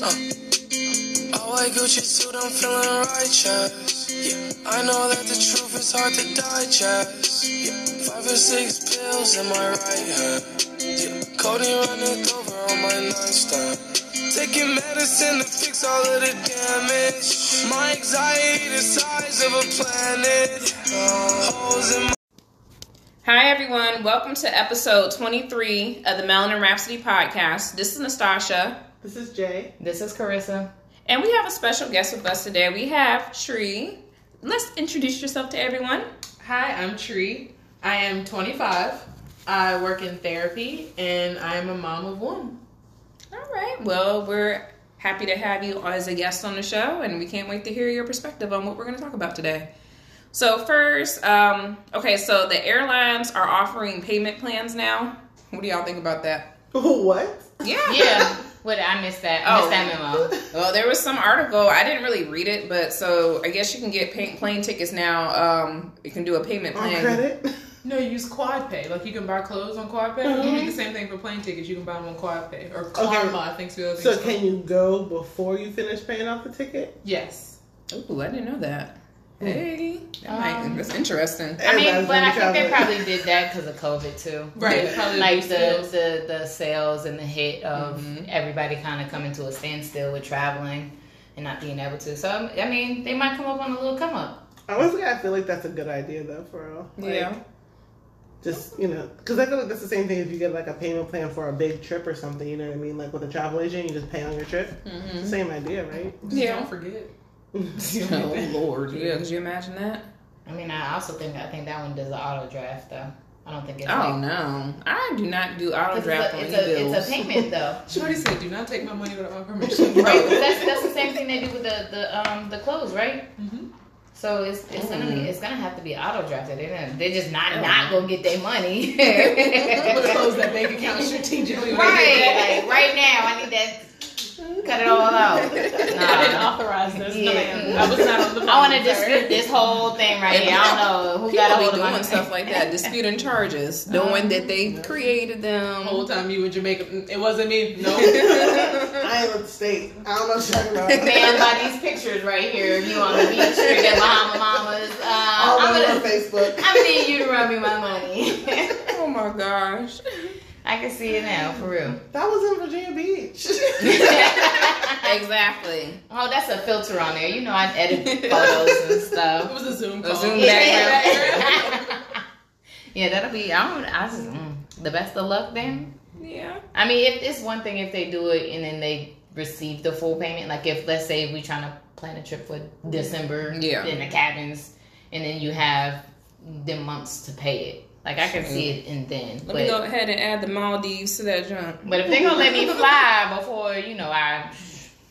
Uh, all white Gucci suit, I'm feeling righteous. Yeah, I know that the truth is hard to digest. Yeah, five or six pills in my right hand. Yeah, codeine running over on my nightstand. Taking medicine to fix all of the damage. My anxiety the size of a planet. My Hi, everyone. Welcome to episode 23 of the Melanin Rhapsody podcast. This is Nastasha, This is Jay. This is Carissa. and we have a special guest with us today. We have Tree. Let's introduce yourself to everyone. Hi, I'm Tree. I am 25. I work in therapy and I am a mom of one. All right. Well, we're happy to have you as a guest on the show, and we can't wait to hear your perspective on what we're going to talk about today. So, first, um, okay, so the airlines are offering payment plans now. What do y'all think about that? what? Yeah. Yeah. what I missed that. Oh. Missed that memo. Well, there was some article. I didn't really read it, but so I guess you can get pay- plane tickets now. Um, you can do a payment plan. On plan. credit? No, you use Quad Pay. Like you can buy clothes on Quad Pay. Mhm. You do the same thing for plane tickets. You can buy them on Quad Pay or Klarna. I think so. So can you go before you finish paying off the ticket? Yes. Ooh, I didn't know that. Hey, that might, Um, that's interesting. I mean, but I gonna think they probably did that because of COVID too. Right. Yeah. Probably Like the the, sales. the the sales and the hit of Mhm. everybody kind of coming to a standstill with traveling and not being able to. So I mean, they might come up on a little come up. Honestly, I feel like that's a good idea though, for real. Like, Yeah. Just, you know, because I feel like that's the same thing if you get like a payment plan for a big trip or something, you know what I mean? Like with a travel agent, you just pay on your trip. Mm-hmm. Same idea, right? Just Yeah. Don't forget. Oh Lord, yeah. Could you imagine that? I mean, I also think I think that one does the auto draft though. I don't think it's Oh like, no, I do not do auto draft on it's, any a, it's, bills. a, it's a payment though. Shorty said, "Do not take my money without my permission." right, that's that's the same thing they do with the the um the clothes, right? Mhm. So it's it's gonna Mm. it's gonna have to be auto drafted. They're, they're just not Oh. not gonna get their money. I'm gonna close that bank account strategically. right, like right now, I need that. Cut it all out. I didn't authorize this. Yeah. No. I was not on the. I want to dispute this whole thing right here. I don't know who People got a be hold of doing my stuff like that, disputing charges, knowing that they created The them. whole time you in Jamaica, it wasn't me. No. I ain't with the state. I don't know what you're talking about. Man, by these pictures right here, you on the beach, you're at Bahama Mamas. Uh, All I'm over gonna, Facebook. I'm gonna need you to run me my money. Oh my gosh. I can see it now, for real. That was in Virginia Beach. Exactly. Oh, that's a filter on there. You know, I edit photos and stuff. it was a Zoom A call. Zoom Yeah, yeah that'll be. I don't. I just mm, the best of luck then. Yeah. I mean, if it's one thing if they do it and then they receive the full payment. Like if let's say we're trying to plan a trip for December, Yeah. in the cabins, and then you have the months to pay it. Like I can see it in then. Let but, me go ahead and add the Maldives to that jump. but if they gonna let me fly before you know I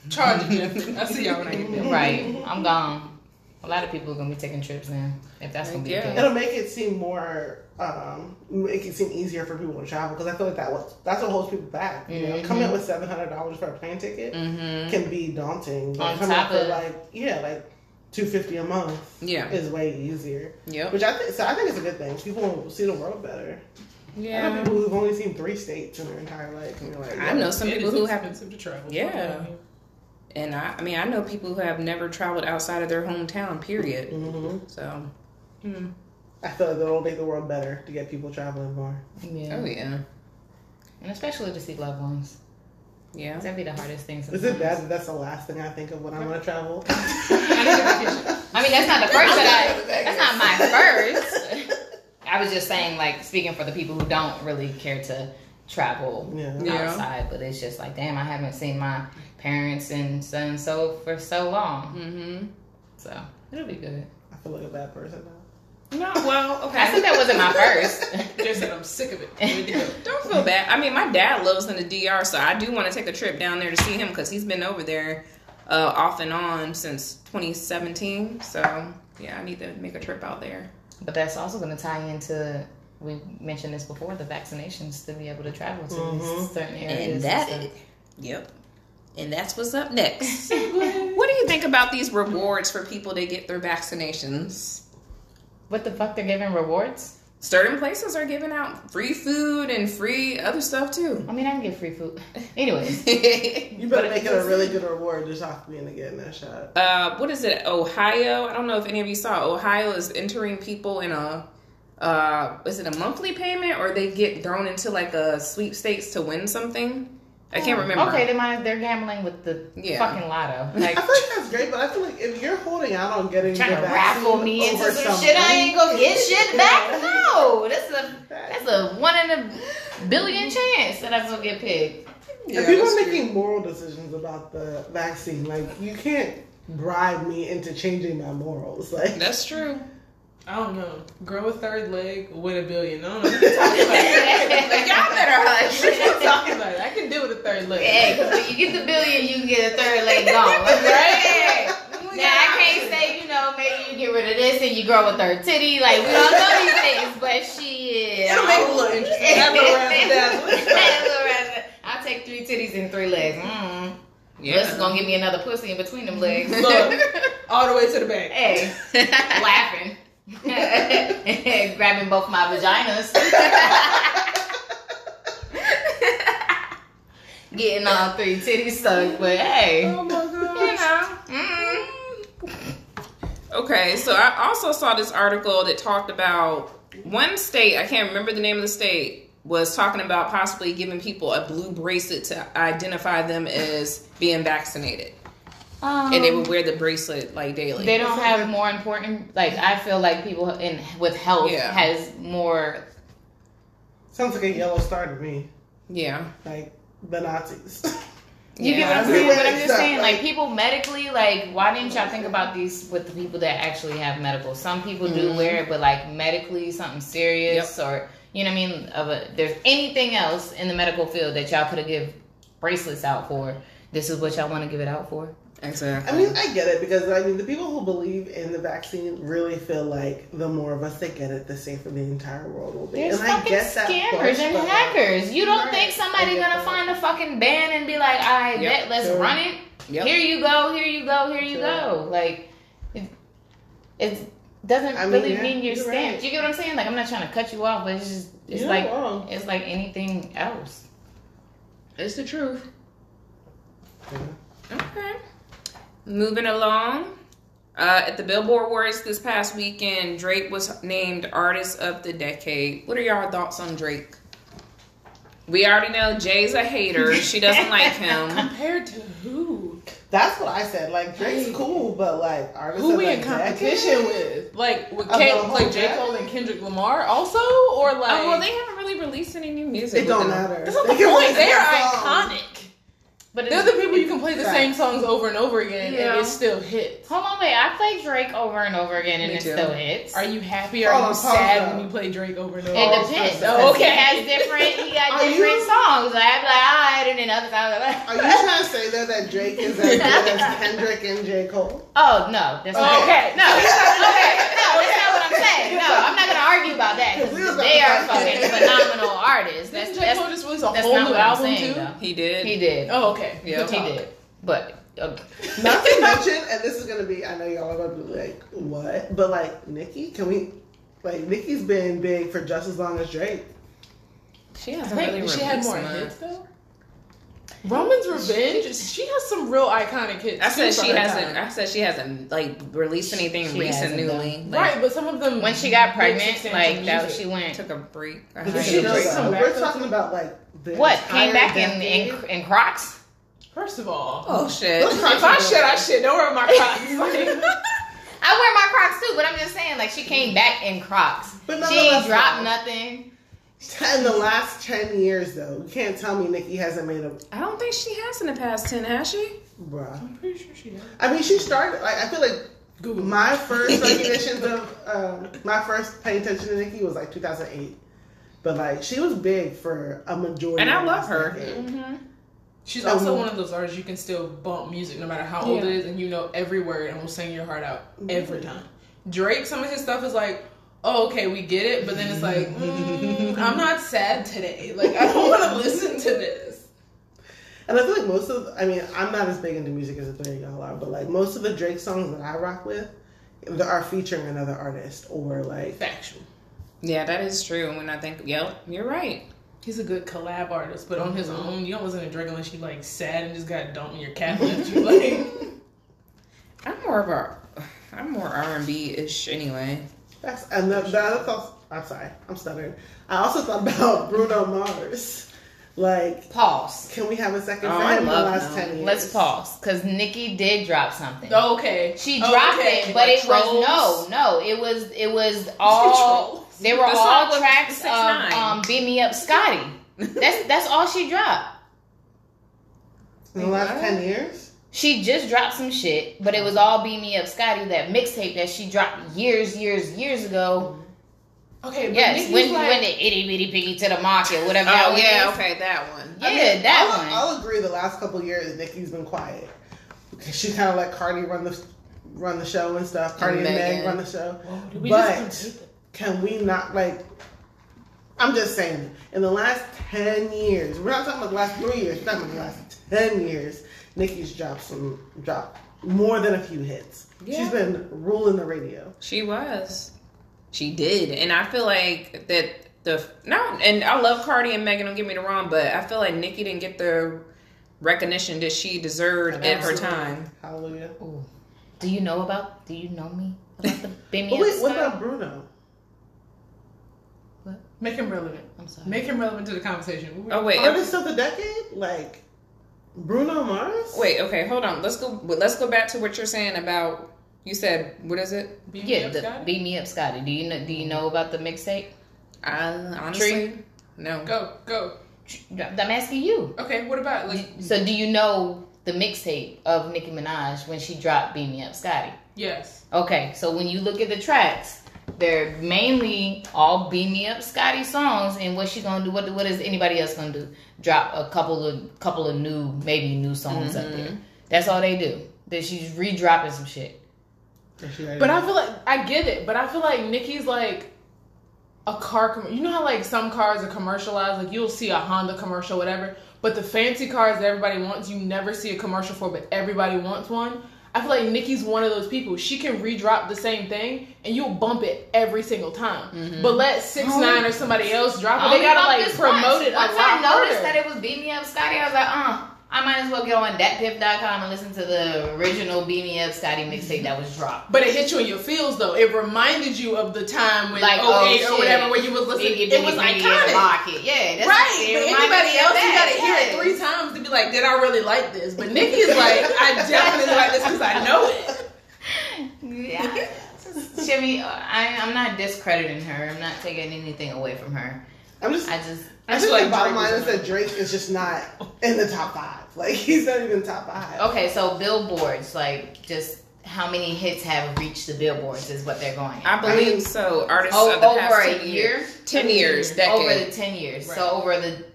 Charge it, Jeff. I see y'all when I get there. right, I'm gone. A lot of people are gonna be taking trips now. If that's gonna be Yeah. the case. It'll make it seem more, um, make it seem easier for people to travel because I feel like that was that's what holds people back. You know, Mhm. coming up with seven hundred dollars for a plane ticket Mm-hmm. can be daunting. But On coming top up with of- like yeah, like two fifty a month Yeah. is way easier. Yeah. Which I think so. I think it's a good thing. People will see the world better. Yeah. I know Yeah. people who've only seen three states in their entire life. And you're like, I know some people who have, to travel. Yeah. and I, I mean, I know people who have never traveled outside of their hometown. Period. hmm So. hmm. I feel like that'll make the world better to get people traveling more. Yeah. Oh yeah. And especially to see loved ones. Yeah. That'd be the hardest thing. Is it bad that that's the last thing I think of when I want to travel? I mean, that's not the first that I. That's not my first. I was just saying, like, speaking for the people who don't really care to travel Yeah. Yeah. outside, but it's just like, damn, I haven't seen my parents and so and so for so long. Mm-hmm. So it'll be good. I feel like a bad person now. No, well, okay. I said that wasn't my first. Just said I'm sick of it. Ready to go. Don't feel bad. I mean, my dad lives in the DR, so I do want to take a trip down there to see him because he's been over there uh, off and on since 2017. So yeah, I need to make a trip out there. but that's also going to tie into. We mentioned this before the vaccinations to be able to travel to Mhm. certain areas. And that, stuff. yep. And that's what's up next. what do you think about these rewards for people that get their vaccinations? What the fuck? They're giving rewards? certain places are giving out free food and free other stuff too. I mean, I can get free food. Anyways, You better make it a really good reward just off being to getting that shot. uh, what is it? Ohio. I don't know if any of you saw. Ohio is entering people in a. Uh, is it a monthly payment or they get thrown into like a sweepstakes to win something? I can't remember. okay, they might they're gambling with the Yeah. fucking lotto. I Like feel like that's great, but I feel like if you're holding out on getting trying the to vaccine raffle me into over some something- shit I ain't gonna get shit back. No, this is a that's a one in a billion chance that I'm gonna get picked. Yeah, and people that's are true. making moral decisions about the vaccine. Like you can't bribe me into changing my morals. Like That's true. I don't know. Grow a third leg, win a billion. I don't know. What you talking about? Y'all better hush. What you talking about? I can deal with a third leg. Hey, 'cause when you get the billion, you can get a third leg gone. Right? Now I can't say, you know, maybe you get rid of this and you grow a third titty. Like we don't know these things, but she is. It'll make it a little interesting. Have a little razzle-dazzle. I'll take three titties and three legs. Mm. Yeah. This is gonna give me another pussy in between them legs. Look, all the way to the back. hey, laughing, grabbing both my vaginas, getting all three titties stuck, But hey, Oh my you know, mm. Okay, so I also saw this article that talked about one state, I can't remember the name of the state, was talking about possibly giving people a blue bracelet to identify them as being vaccinated. Um, And they would wear the bracelet like daily. they don't have more important. Like I feel like people in with health Yeah. has more. sounds like a yellow star to me. yeah. Like the Nazis. You get what I'm saying? But I'm just saying, like people medically, like why didn't y'all think about these with the people that actually have medical? Some people do Mhm. wear it, but like medically, something serious or you know what I mean. Of a there's anything else in the medical field that y'all could have give bracelets out for. This is what y'all want to give it out for. Exactly. I mean, I get it because I mean, the people who believe in the vaccine really feel like the more of us that get it, the safer the entire world will be. There's and I fucking get that scammers push, and hackers. You don't Right. think somebody's gonna that. find a fucking ban and be like, "I Yep. bet, let's Sure. run it." Yep. Here you go. Here you go. Here you Sure. go. Like it, it doesn't I mean, really yeah, mean you're you're stamped. right. You get what I'm saying? Like I'm not trying to cut you off, but it's just it's You're like wrong. it's like anything else. It's the truth. Yeah. Okay. Moving along. Uh, at the Billboard Awards this past weekend, Drake was named Artist of the Decade. What are y'all thoughts on Drake? We already know Jay's a hater. She doesn't like him. Compared to who? That's what I said. Like Drake's cool, but like artists Who we in competition with? Like, with Kate like J. Cole and Kendrick Lamar also? Or like. Oh, well, they haven't really released any new music. It don't them. matter. That's not they the point. They are iconic. But They're the people you can play the Facts. same songs over and over again Yeah. and it still hits. hold on, wait. I play Drake over and over again, and Me it too. still hits. Are you happy or Hold are you sad though. when you play Drake over and over? It depends. oh, okay. He has different. He got Are different you- songs. Like I'm like, alright, and then other times. I'm like, Are you trying to say though that Drake is as good as Kendrick and J. Cole? Oh no, that's not Okay. No, okay, no, that's not what I'm saying. No, I'm not gonna argue about that We because they are fucking phenomenal artists. That's Didn't J. that's, Cole just release a whole new album too? He did. He did. Oh, okay. Yeah. Good he did. But uh, Not to mention, and this is gonna be, I know y'all are gonna be like, what? But like, Nicki, can we, like, Nicki's been big for just as long as Drake. She hasn't think really she had more much. hits though. Roman's Revenge. She has some real iconic hits. I said she hasn't. time. I said she hasn't like released anything She recent newly. Like, right, but some of them when she got pregnant, like that, music. she went. Took a break. I she it. does Drake, come we're talking about like the What came back in, in in Crocs? First of all, Oh shit! If I are shit, I shit. Don't worry about my Crocs. I wear my Crocs too, but I'm just saying, like she came back in Crocs. But She ain't dropped though, nothing. In the last ten years, though, you can't tell me Nicki hasn't made a I don't think she has in the past ten, has she? bruh. I'm pretty sure she does. I mean, she started. Like, I feel like Google. my first recognitions of um, my first paying attention to Nicki was like 2008. But like, she was big for a majority. And I love her. Mm-hmm. She's also one of those artists you can still bump music no matter how old it is, and you know every word and will sing your heart out Mm-hmm. every time. Drake, some of his stuff is like, oh, okay, we get it, but then it's like, mm, I'm not sad today. Like, I don't want to listen to this. And I feel like most of, I mean, I'm not as big into music as the three of y'all are, but like most of the Drake songs that I rock with are featuring another artist or like, Factual. Yeah, that is true. And when I think, yep, you're right. He's a good collab artist, but on his Mm-hmm. own, you don't listen to Drake unless you like sad and just got dumped and your cat left you. Like, I'm more of a, I'm more R and B ish anyway. That's and the, the other thought. I'm sorry, I'm stuttering. I also thought about Bruno Mars. Like, Pause. can we have a second Oh, for I him in the love last him. ten years? Let's pause because Nicki did drop something. okay, She dropped okay. it, but Like it was no, no. It was it was all. Trolls. They were The all tracks of 6ix9ine. um, "Beam Me Up, Scotty." That's that's all she dropped. in the last ten years. She just dropped some shit, but it was all "Beam Me Up, Scotty." That mixtape that she dropped years, years, years ago. Okay, Yes, Nicki's when like, when the itty bitty piggy to the market, whatever. that Oh one yeah, is. okay, that one. yeah, I mean, that I'll, one. I'll agree. The last couple years, Nicki's been quiet. She kind of let Cardi run the run the show and stuff. Cardi and Meg run the show. Whoa, did we But- just undo the- Can we not like? I'm just saying. In the last ten years, we're not talking about the last three years. We're talking about the last ten years. Nicki's dropped some dropped more than a few hits. Yeah. She's been ruling the radio. She was. She did. And I feel like that the no and I love Cardi and Megan, don't get me the wrong, but I feel like Nicki didn't get the recognition that she deserved in her time. Hallelujah. Ooh. Do you know about? Do you know me about the "Beat Me But wait, what about Bruno? Make him relevant. I'm sorry. Make him relevant to the conversation. Oh wait, Artist of the decade, like Bruno Mars. wait, okay, hold on. Let's go let's go back to what you're saying about you said what is it? Beat me Yeah, up, the Scotty? "Beam Me Up, Scotty." Do you know? Do you know about the mixtape? I honestly no. Go, go. I'm asking you. Okay, what about like? So, do you know the mixtape of Nicki Minaj when she dropped "Beam Me Up, Scotty"? Yes. Okay, so when you look at the tracks, they're mainly all "Beam Me Up, Scotty" songs. And what she gonna do? What what is anybody else gonna do? Drop a couple of couple of new, maybe new songs up there. Mm-hmm. That's all they do. That she's re-dropping some shit. But I feel like I get it. But I feel like Nicki's like a car. Com- you know how like some cars are commercialized. Like you'll see a Honda commercial, whatever. But the fancy cars that everybody wants, you never see a commercial for. But everybody wants one. I feel like Nicki's one of those people. She can re-drop the same thing, and you'll bump it every single time. But let Six Nine or somebody else drop it. They gotta like promote once. it a Once lot I noticed harder. that it was "Beam Me Up, Scotty," I was like, uh. I might as well get on DatPiff.com and listen to the original Beam Me Up Scotty mixtape that was dropped. But it hit you in your feels though. It reminded you of the time when Like, 08 oh, or shit. whatever where you was listening. Biggie, it was Biggie, Biggie in the iconic. Yeah, that's Right, it but anybody else, you gotta hear it three times to be like, did I really like this? But Nicki is like, I definitely like this because I know it. Yeah. Shimmy, I, I'm not discrediting her. I'm not taking anything away from her. I'm just. I just, I, I think feel the like bottom Drake line is that Drake is just not in the top five. Like he's not even top five. okay, so billboards, like, just how many hits have reached the billboards is what they're going. I believe I mean, so. Artists O- of the over past a 10 year? years. ten years, decade. Over the 10 years. So over the,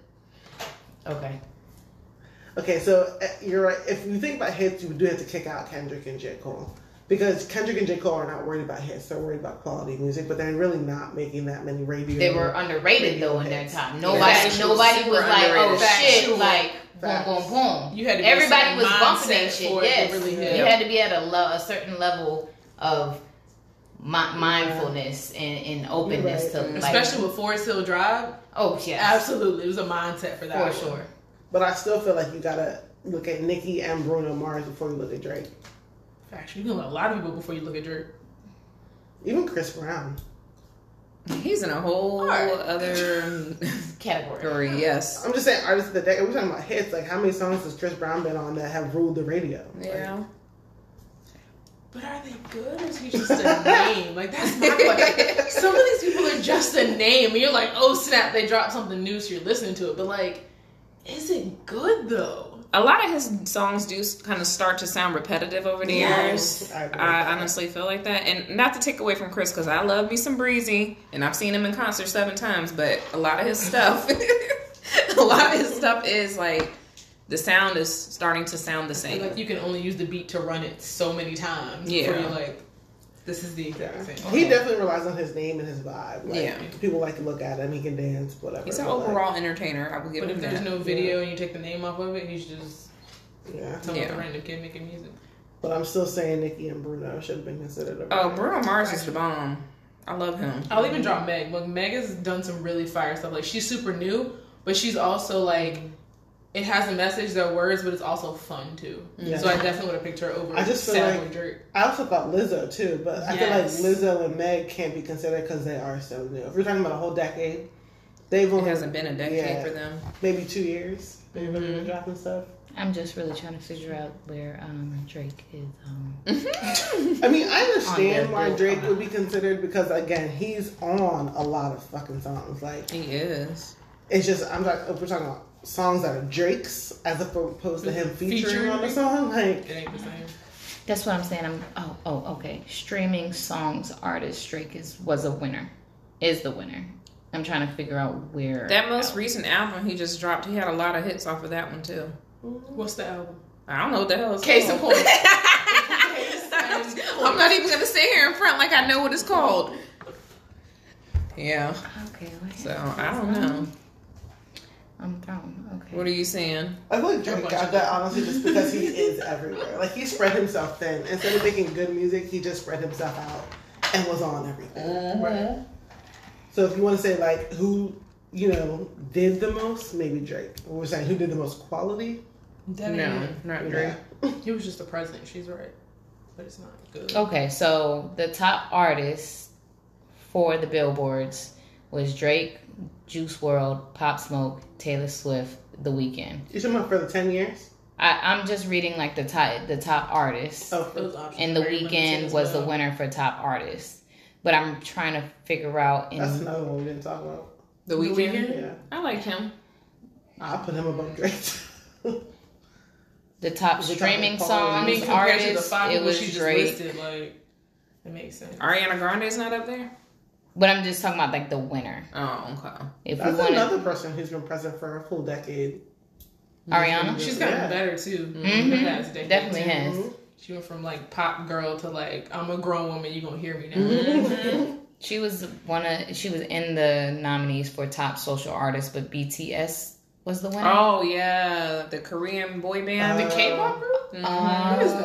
okay. Okay, so uh, you're right. If you think about hits, you do have to kick out Kendrick and J. Cole. Because Kendrick and J. Cole are not worried about hits, they're worried about quality music, but they're really not making that many radio. They were underrated radio though in their time. Nobody, Factual, nobody was like, oh underrated. shit, Factual. like boom, Facts. boom, boom. You had to be Everybody was bumping that shit. it Yes, really hit. you had to be at a, lo- a certain level of mi- mindfulness and, and openness You're to like. Especially with Forest Hill Drive. oh yes, Absolutely. It was a mindset for that. for one. sure. But I still feel like you gotta look at Nicki and Bruno Mars before you look at Drake. Actually, you can look at a lot of people before you look at Drake. Even Chris Brown. He's in a whole Alright. other Category. category. Yes. I'm just saying, artists of the decade. We're talking about hits. Like, how many songs has Chris Brown been on that have ruled the radio? Yeah. But are they good or is he just a name? Like that's my like Some of these people are just a name, and you're like, oh snap, they dropped something new, so you're listening to it. But like, is it good though? A lot of his songs do kind of start to sound repetitive over the Yes, years. I I, agree with that. honestly feel like that, and not to take away from Chris because I love me some Breezy, and I've seen him in concert seven times. But a lot of his stuff, a lot of his stuff is like the sound is starting to sound the same. like you can only use the beat to run it so many times. Yeah. Before you're like, this is the exact Yeah. same. He definitely relies on his name and his vibe. Like, Yeah. People like to look at him. He can dance, whatever. He's an but, like, overall entertainer. I would give But him if there's that. no video and you take the name off of it, he's just yeah. some Yeah. random kid making music. But I'm still saying Nicki and Bruno should have been considered. over Oh. Bruno Mars is the bomb. I love him. I'll even drop Meg. Look, Meg has done some really fire stuff. Like she's super new, but she's also like it has a message, there are words, but it's also fun too. Yeah. So I definitely would have picked her over I just feel Sad like- Drake. I also thought Lizzo too, but I Yes. feel like Lizzo and Meg can't be considered because they are so new. If we're talking about a whole decade, they've It only hasn't been a decade Yeah. for them. maybe two years. They've Mm-hmm. been dropping stuff. I'm just really trying to figure out where um, Drake is. Um, I mean, I understand why Drake would be considered because again, he's on a lot of fucking songs. Like He is. it's just I'm talking. We're talking about songs that are Drake's as opposed to him mm-hmm. featuring, Featuring. on the song, like It ain't the same. that's what I'm saying. I'm oh oh okay. Streaming songs artist Drake is was a winner, is the winner. I'm trying to figure out where That most recent album he just dropped, he had a lot of hits off of that one too. What's the album? I don't know what the hell it's Case in point. I'm not even gonna sit here in front like I know what it's called. Yeah, Okay, wait. so I don't know. I'm thrown. Okay. What are you saying? I feel like Drake got that honestly just because he is everywhere. Like he spread himself thin. Instead of making good music, he just spread himself out and was on everything. Uh Right. So if you want to say like who you know did the most, maybe Drake. We're saying who did the most quality. That No, not Drake. it. He was just the president. She's right. But it's not good. Okay, so the top artists for the billboards was Drake, Juice WRLD, Pop Smoke, Taylor Swift, The Weeknd. You talking about for the ten years? I, I'm just reading like the top the top artists. Oh, Those for, options and are the very limited Weeknd was the winner for top artist. But I'm trying to figure out in that's another one we didn't talk about. The The weekend. Weeknd? Yeah, I like him. I put him above Drake. the top Is streaming talking quality? I songs mean, compared to the five it was she just Drake. listed, like it makes sense. Ariana Grande's not up there. But I'm just talking about like the winner. Oh, okay. If That's want another person who's been present for a full decade. Ariana, She's gotten Yeah. better too. Mhm. the past decade, definitely too. has. She went from like pop girl to like I'm a grown woman. You gonna hear me now? Mm-hmm. She was one of she was in the nominees for top social artist, but BTS was the winner. Oh yeah, the Korean boy band. Uh, The K-pop group. Mhm. What is that?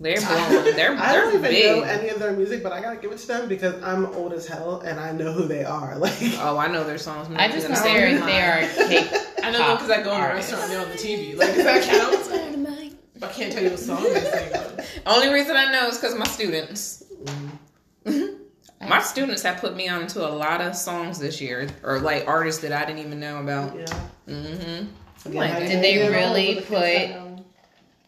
They're blowing. They're I they're don't even big. know any of their music, but I gotta give it to them because I'm old as hell and I know who they are. Like, Oh, I know their songs. I just know consider that's they are K. I know them because I go in a restaurant and they're on the TV. Like does that count? I can't tell you what song they sing. though. Only reason I know is because my students. Mm. my students have put me on to a lot of songs this year, or like artists that I didn't even know about. yeah. Mm-hmm. Yeah, Like, did they really put- kids I know.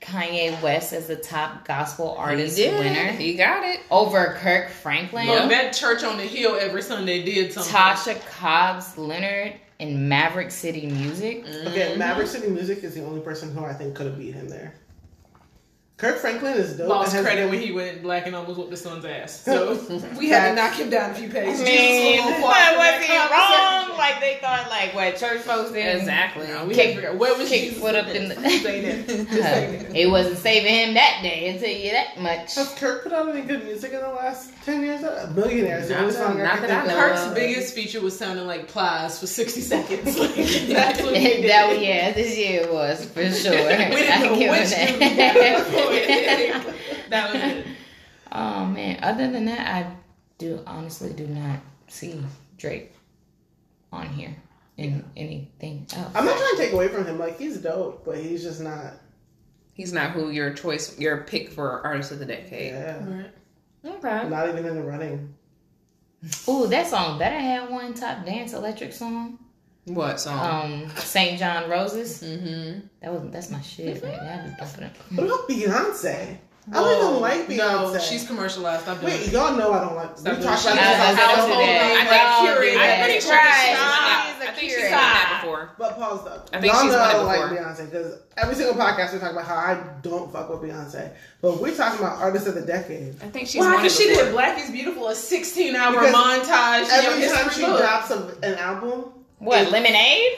Kanye West as the top gospel He artist did. winner He got it. over Kirk Franklin, Look, that church on the hill every Sunday did something. Tasha Cobbs Leonard, and Maverick City Music. Okay, Mm-hmm. Maverick City Music is the only person who I think could have beat him there. Kirk Franklin is dope. Lost credit been- when he went black and almost whooped the son's ass. So we had to knock him down a few pegs. Man, Jesus was what was he wrong? Like they thought, like what church folks did. Exactly. No, we Kick- had to figure out where was kick Jesus foot up in this? the- Say that. Just say that. It wasn't saving him that day. I tell you that much. Has Kirk put out any good music in the last ten years? Millionaire is Not only that- song I not can that I think know. Kirk's biggest feature was sounding like Plies for 60 seconds. Like, that's what he did. that yeah, this year it was for sure. we didn't know I which that. That. that was it. oh man. Other than that, I do honestly do not see Drake on here in anything else. I'm not trying to take away from him. Like he's dope, but he's just not. He's not who your choice, your pick for artist of the decade. Yeah, Right. Okay. not even in the running. Ooh, that song better have one top dance electric song. What song? Um, SAINt JHN Roses. mm-hmm. That was that's my shit. Man. That be. What about Beyonce? I don't even like Beyonce. No, she's commercialized. I'm Wait, y'all know I don't like. Stop we talked about this was on gonna the do I think Y'all Curie. I'm pretty sure she's won that. She's think she's Curie. won that before. But pause though. I think Y'all she's know I don't like. Beyonce because every single podcast we talk about how I don't fuck with Beyonce. But we're talking about artists of the decade. I think she's Why? won Because she did Black is Beautiful, a 16 hour montage. Every time she drops an album, What Lemonade?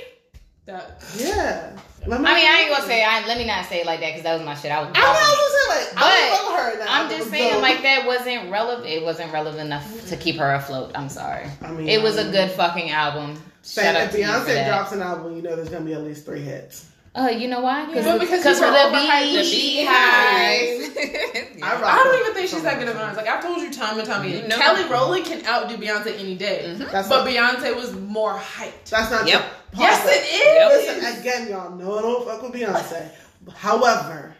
That- yeah. Let I mean, I ain't gonna say. I, let me not say it like that because that was my shit. I was. I was gonna say like But I love her. in that I'm album, just saying, though. like that wasn't relevant. It wasn't relevant enough to keep her afloat. I'm sorry. I mean, It was a um, good fucking album. Saying Shout out if to Beyonce drops an album, you know there's gonna be at least three hits. Uh, you know why? But because because people of the overhype the Beyhive. Beyhive. I I don't even think she's that good of an artist. Like I've told you time and time again, You know. Kelly Rowland can outdo Beyonce any day. That's But not, Beyonce was more hyped. that's not Yep. true. Yes, Pause it is. Listen, again, y'all know I don't fuck with Beyonce. However,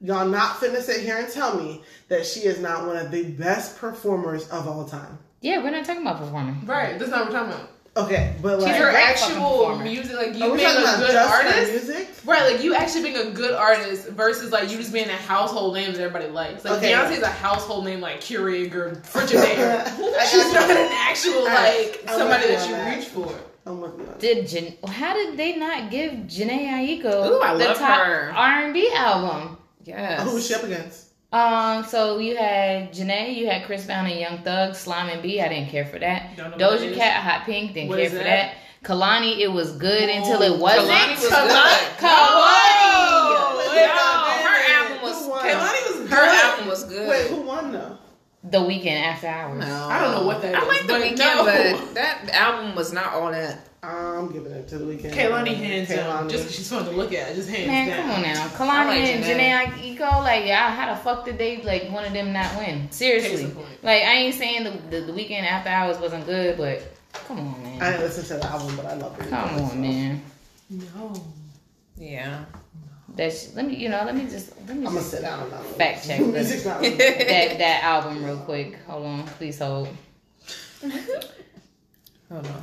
y'all not finna sit here and tell me that she is not one of the best performers of all time. Yeah, we're not talking about performing. Right, that's not what we're talking about. Okay, but She's like, a Your actual music, like you we being a good just artist, music? right? Like you actually being a good artist versus like you just being a household name that everybody likes. Like Okay. Beyonce's a household name like Keurig or Frigidaire. I She's not an actual like I'm somebody that you that. reach for. I'm with you on that. Did Jan- how did they not give Jhené Aiko Ooh, I the love top. R and B album? Yes. Oh, Who was she up against? Um, so you had Jhené, you had Chris Brown and Young Thug, Slime and B. I didn't care for that. Don't know what that Doja. Cat, Hot Pink, didn't What care for that? that. Kehlani, it was good until it wasn't. Kehlani was Kehlani- good. Kehlani! Wait, No, wait, her album was Who? Kehlani was her good. album was good. Wait, who won though? The Weeknd after hours. No. I don't know what that I is, like the but Weeknd, no. but that album was not all that. I'm giving it to the Weeknd. Kehlani hands down, Kehlani. just 'cause she's fun to look at, just hands Man, down. come on now. I Kehlani like and Jhené. Jhené Aiko, like, yeah, how the fuck did they, like, one of them not win? Seriously. Like, I ain't saying the, the, the Weeknd after hours wasn't good, but come on, man. I didn't listen to the album, but I love it. Come on, man. No. Yeah. That's let me, you know, let me just let me I'm gonna just sit down and not fact check Music's that not really bad. that, that album real quick. Hold on, please hold. Hold on.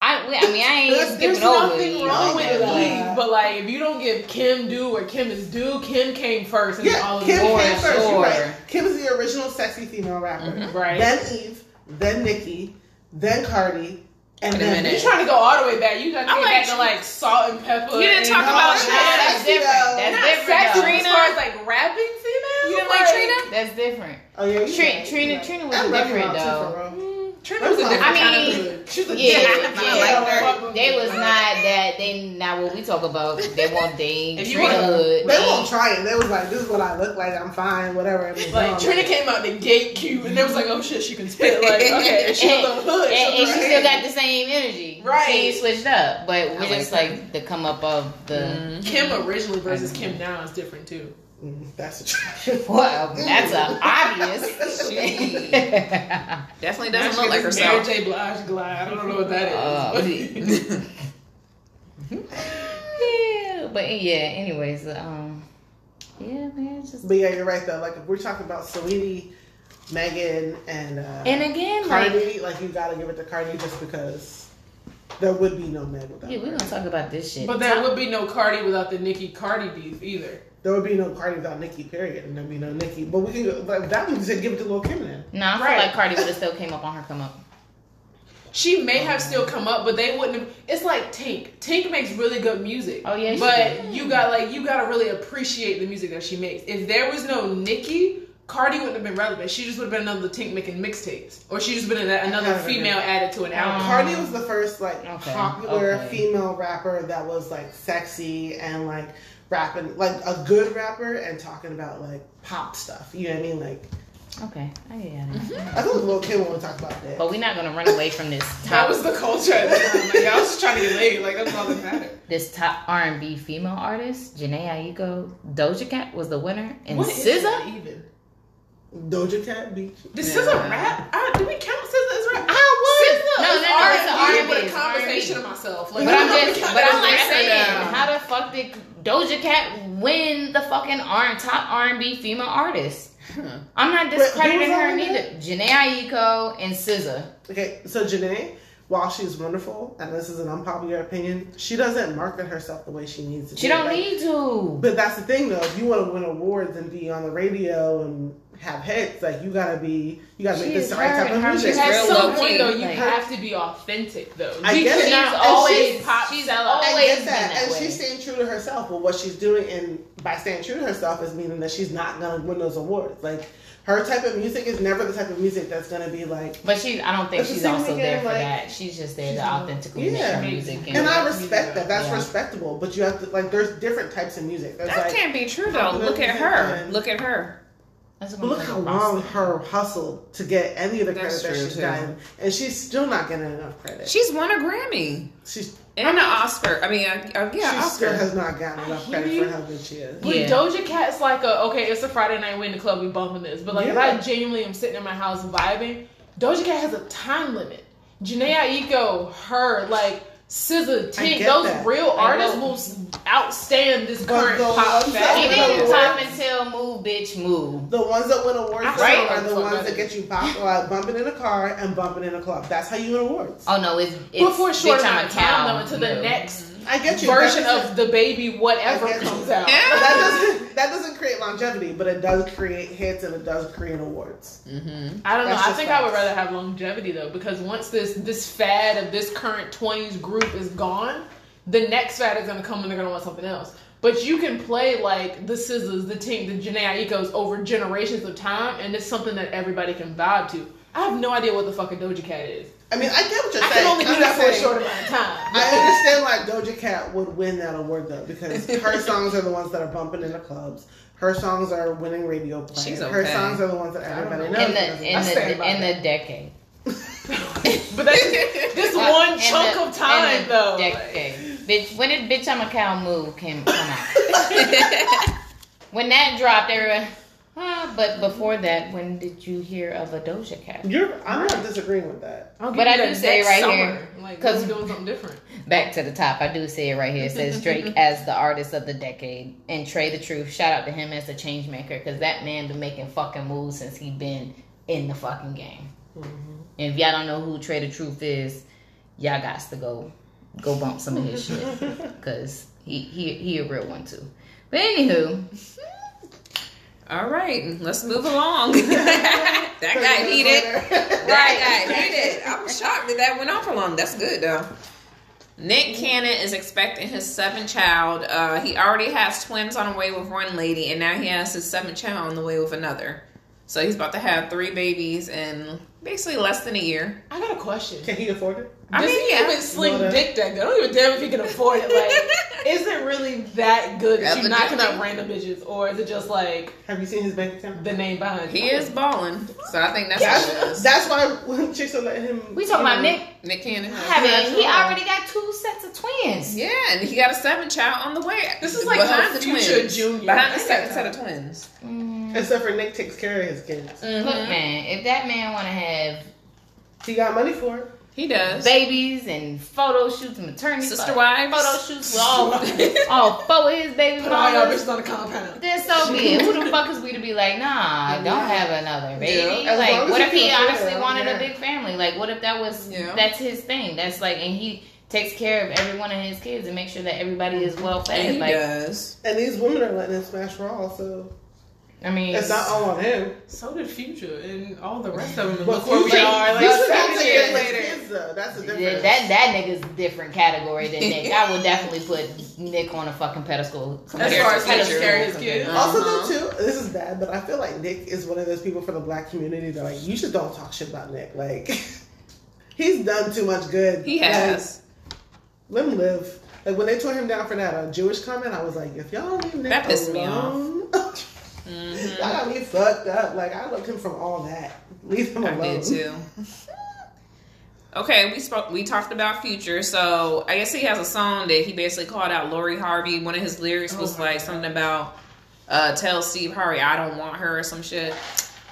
I, I mean, I ain't There's- skipping there's over nothing wrong like with that, that. Eve, but like if you don't give Kim due where Kim is due, Kim came first and Yeah, all of Kim yours. came first. You're right. Kim is the original sexy female rapper. Mm-hmm. Right. Then Eve, then Nicki, then Cardi, and Wait a then minute. You're trying to go all the way back. You got to I get like back to like Salt-N-Pepa. You didn't talk all about that. Trina. That's different. That's Not different. sexy, though. but as far as like rapping female. You didn't like Trina? That's different. Oh yeah, you Trina- Trina- Trina was And different, Ma, too, though. For real. Trina was a I different mean, kind of hood. She was a Yeah, different yeah. kind of They was not that. They not what we talk about. They want they If you Trina wanna- hood. They won't try it. They was like, "This is what I look like. I'm fine. Whatever." And it's Like done. Trina came out the gate cute, and they was like, "Oh shit, she can spit." Like, okay, she and, a hood, and, she and she still got the same energy. Right. She switched up, but I we just that. like the come up of the. Kim originally versus mm-hmm. Kim now is different too. Mm, that's a try. Well, that's an obvious. She definitely doesn't look like Mary herself. J. Blige glide. I don't know what that is. Uh, yeah, but yeah. Anyways, um, yeah, man, just But yeah, you're right though. Like if we're talking about Saweetie, Megan, and uh, and again, like like you gotta give it to Cardi just because there would be no Meg without. yeah, we're her. gonna talk about this shit. but there would be no Cardi without the Nicki Cardi beef either. There would be no Cardi without Nicki. Period, and there'd be no Nicki. But we can go. Like, that one said give it to Lil Kim then. no, I feel like Cardi would have still came up on her come up. She may have still come up, but they wouldn't have. It's like Tink. Tink makes really good music. Oh, yeah, she but does. you got like you got to really appreciate the music that she makes. If there was no Nicki, Cardi wouldn't have been relevant. She just would have been another Tink making mixtapes, or she just been an- another Okay. female added to an um, album. Cardi was the first like Okay, popular okay. female rapper that was like sexy and like rapping like a good rapper and talking about like pop stuff. You know what I mean? Like Okay, I get it. Mm-hmm. I think Lil Kim want to talk about that. But we're not gonna run away from this that was the culture at the time. Like, I was just trying to get laid. Like that's all that mattered. this top R and B female artist, Jhené Aiko. Doja Cat was the winner, and What is SZA. that even? Doja Cat beat. This Yeah. is a rap. I, do we count SZA as rap? I SZA would. No, is no, no, it's R&B R&B, with a conversation R&B. of myself. Like, But I'm just, but I'm as just rap. saying, how the fuck did Doja Cat win the fucking R top R and B female artist? I'm not Wait, who was discrediting her on neither. that? Jhené Aiko and SZA. Okay, so Jhené, while she's wonderful, and this is an unpopular opinion, she doesn't market herself the way she needs to. She do. don't Like, need to. But that's the thing, though. If you want to win awards and be on the radio and have hits, like you gotta be, you gotta She make this is the right type of music. music At real some low point, key. though, you Like- have to be authentic, though. I You get it. cannot always she's- pop she's always- out. I get been that, that and way. she's staying true to herself. But what she's doing, and by staying true to herself, is meaning that she's not gonna win those awards. Like her type of music is never the type of music that's gonna be like. But she, I don't think It's the she's also there for like- that. She's just there She's to authentically make Yeah. her music. And, And I Yeah. respect that. That's Yeah. respectable. But you have to like. There's different types of music. There's That like can't be true though. Look at her. and- Look at her. That's But look how long her hustled to get any of the credit that she's too. gotten, and she's still not getting enough credit. She's won a Grammy she's and an Oscar. I mean, uh, uh, yeah, she Oscar. still has not gotten enough credit for how good she is. But Yeah. Doja Cat's like a okay, it's a Friday night we in the club, we bumping this. But like if I genuinely am sitting in my house vibing, Doja Cat has a time limit. Jhené Aiko, her, like SZA, Tink, those that. real I artists know. will outstand this But current the pop ones that fashion. win Even awards- top until move, bitch, move. The ones that win awards right. are the Fuck ones that that get you pop, like bumping in a car and bumping in a club. That's how you win awards. Oh no, it's it's But for a short bitch, I'm a of time, cow. though, until the next I get you. version of the baby whatever I get you. comes out. Yeah. That doesn't that doesn't create longevity, but it does create hits and it does create awards. Mm-hmm. I don't know. I just think I would rather have longevity though, because once this this fad of this current twenties group is gone, the next fad is gonna come and they're gonna want something else. But you can play like the SZAs, the Tink, the Jhené Aikos over generations of time, and it's something that everybody can vibe to. I have no idea what the fuck a Doja Cat is. I mean, I get what you're I saying. can only do that for a short amount of time. I understand like Doja Cat would win that award though because her songs are the ones that are bumping in the clubs. Her songs are winning radio play. She's Her songs are the ones that everybody don't knows. in the in the in the decade. but that's this Uh, one chunk the- of time in the though. Decade. Bitch, when did bitch I'm a cow move came come out? when that dropped, everyone. Huh, but before that, when did you hear of a Doja Cat? You're, I'm not disagreeing with that. But I that do say next right summer. here, because we're doing something different. Back to the top, I do say it right here. It says Drake as the artist of the decade, and Trae tha Truth. Shout out to him as the change maker, because that man been making fucking moves since he been in the fucking game. Mm-hmm. And if y'all don't know who Trae tha Truth is, y'all got to go go bump some of his shit, because he he he a real one too. But anywho, All right, let's move along. that got heated. That got heated. I'm shocked that that went on for long. That's good though. Nick Cannon is expecting his seventh child. Uh, he already has twins on the way with one lady, and now he has his seventh child on the way with another. So he's about to have three babies in basically less than a year. I got a question. Can he afford it? I Does mean, he yeah. even sling Well, that- dick that good? I don't even damn if he can afford it. Like, is it really that good that you knocking up random bitches, or is it just like Have you seen his bank account? the name behind He is balling, so I think that's what That's, that's why when chicks are letting him. we talking about know, Nick Nick Cannon. having. He Natural. already got two sets of twins. Yeah, and he got a seventh child on the way. This is like behind a the future twins. junior. Behind the second set of twins. Mm. Except for Nick takes care of his kids. Mm-hmm. Look, man, if that man want to have He got money for it. He does. babies and photo shoots and maternity Sister photo- wives. photo shoots with all all four of his baby Put all y'all mamas. bitches on the compound. Then so be it. Who the fuck is we to be like, nah, don't have another baby? Yeah, Like, what if he honestly it, wanted yeah. a big family? Like, what if that was Yeah. that's his thing? That's like, and he takes care of every one of his kids and make sure that everybody is well And fed. he Like, does. And these women are letting him smash raw, so I mean, it's not all on him. So did Future and all the rest of them. But look where we are. Like Future seven don't years care of his later. kids, though. That's a that difference. that nigga's different category than Nick. I would definitely put Nick on a fucking pedestal. As far as how to Future. carry his kids. Also, Uh-huh. though, too, this is bad, but I feel like Nick is one of those people for the black community that, like, you just don't talk shit about Nick. Like, he's done too much good. He Like, has. let him live. Like, when they tore him down for that uh, Jewish comment, I was like, if y'all leave Nick That pissed me alone, Mhm. y'all got me fucked up. Like, I loved him from all that. Leave him I alone. did too. Okay, we spoke. We talked about Future, so I guess he has a song that he basically called out Lori Harvey. One of his lyrics was Oh like God. something about uh, "Tell Steve Harvey I don't want her" or some shit.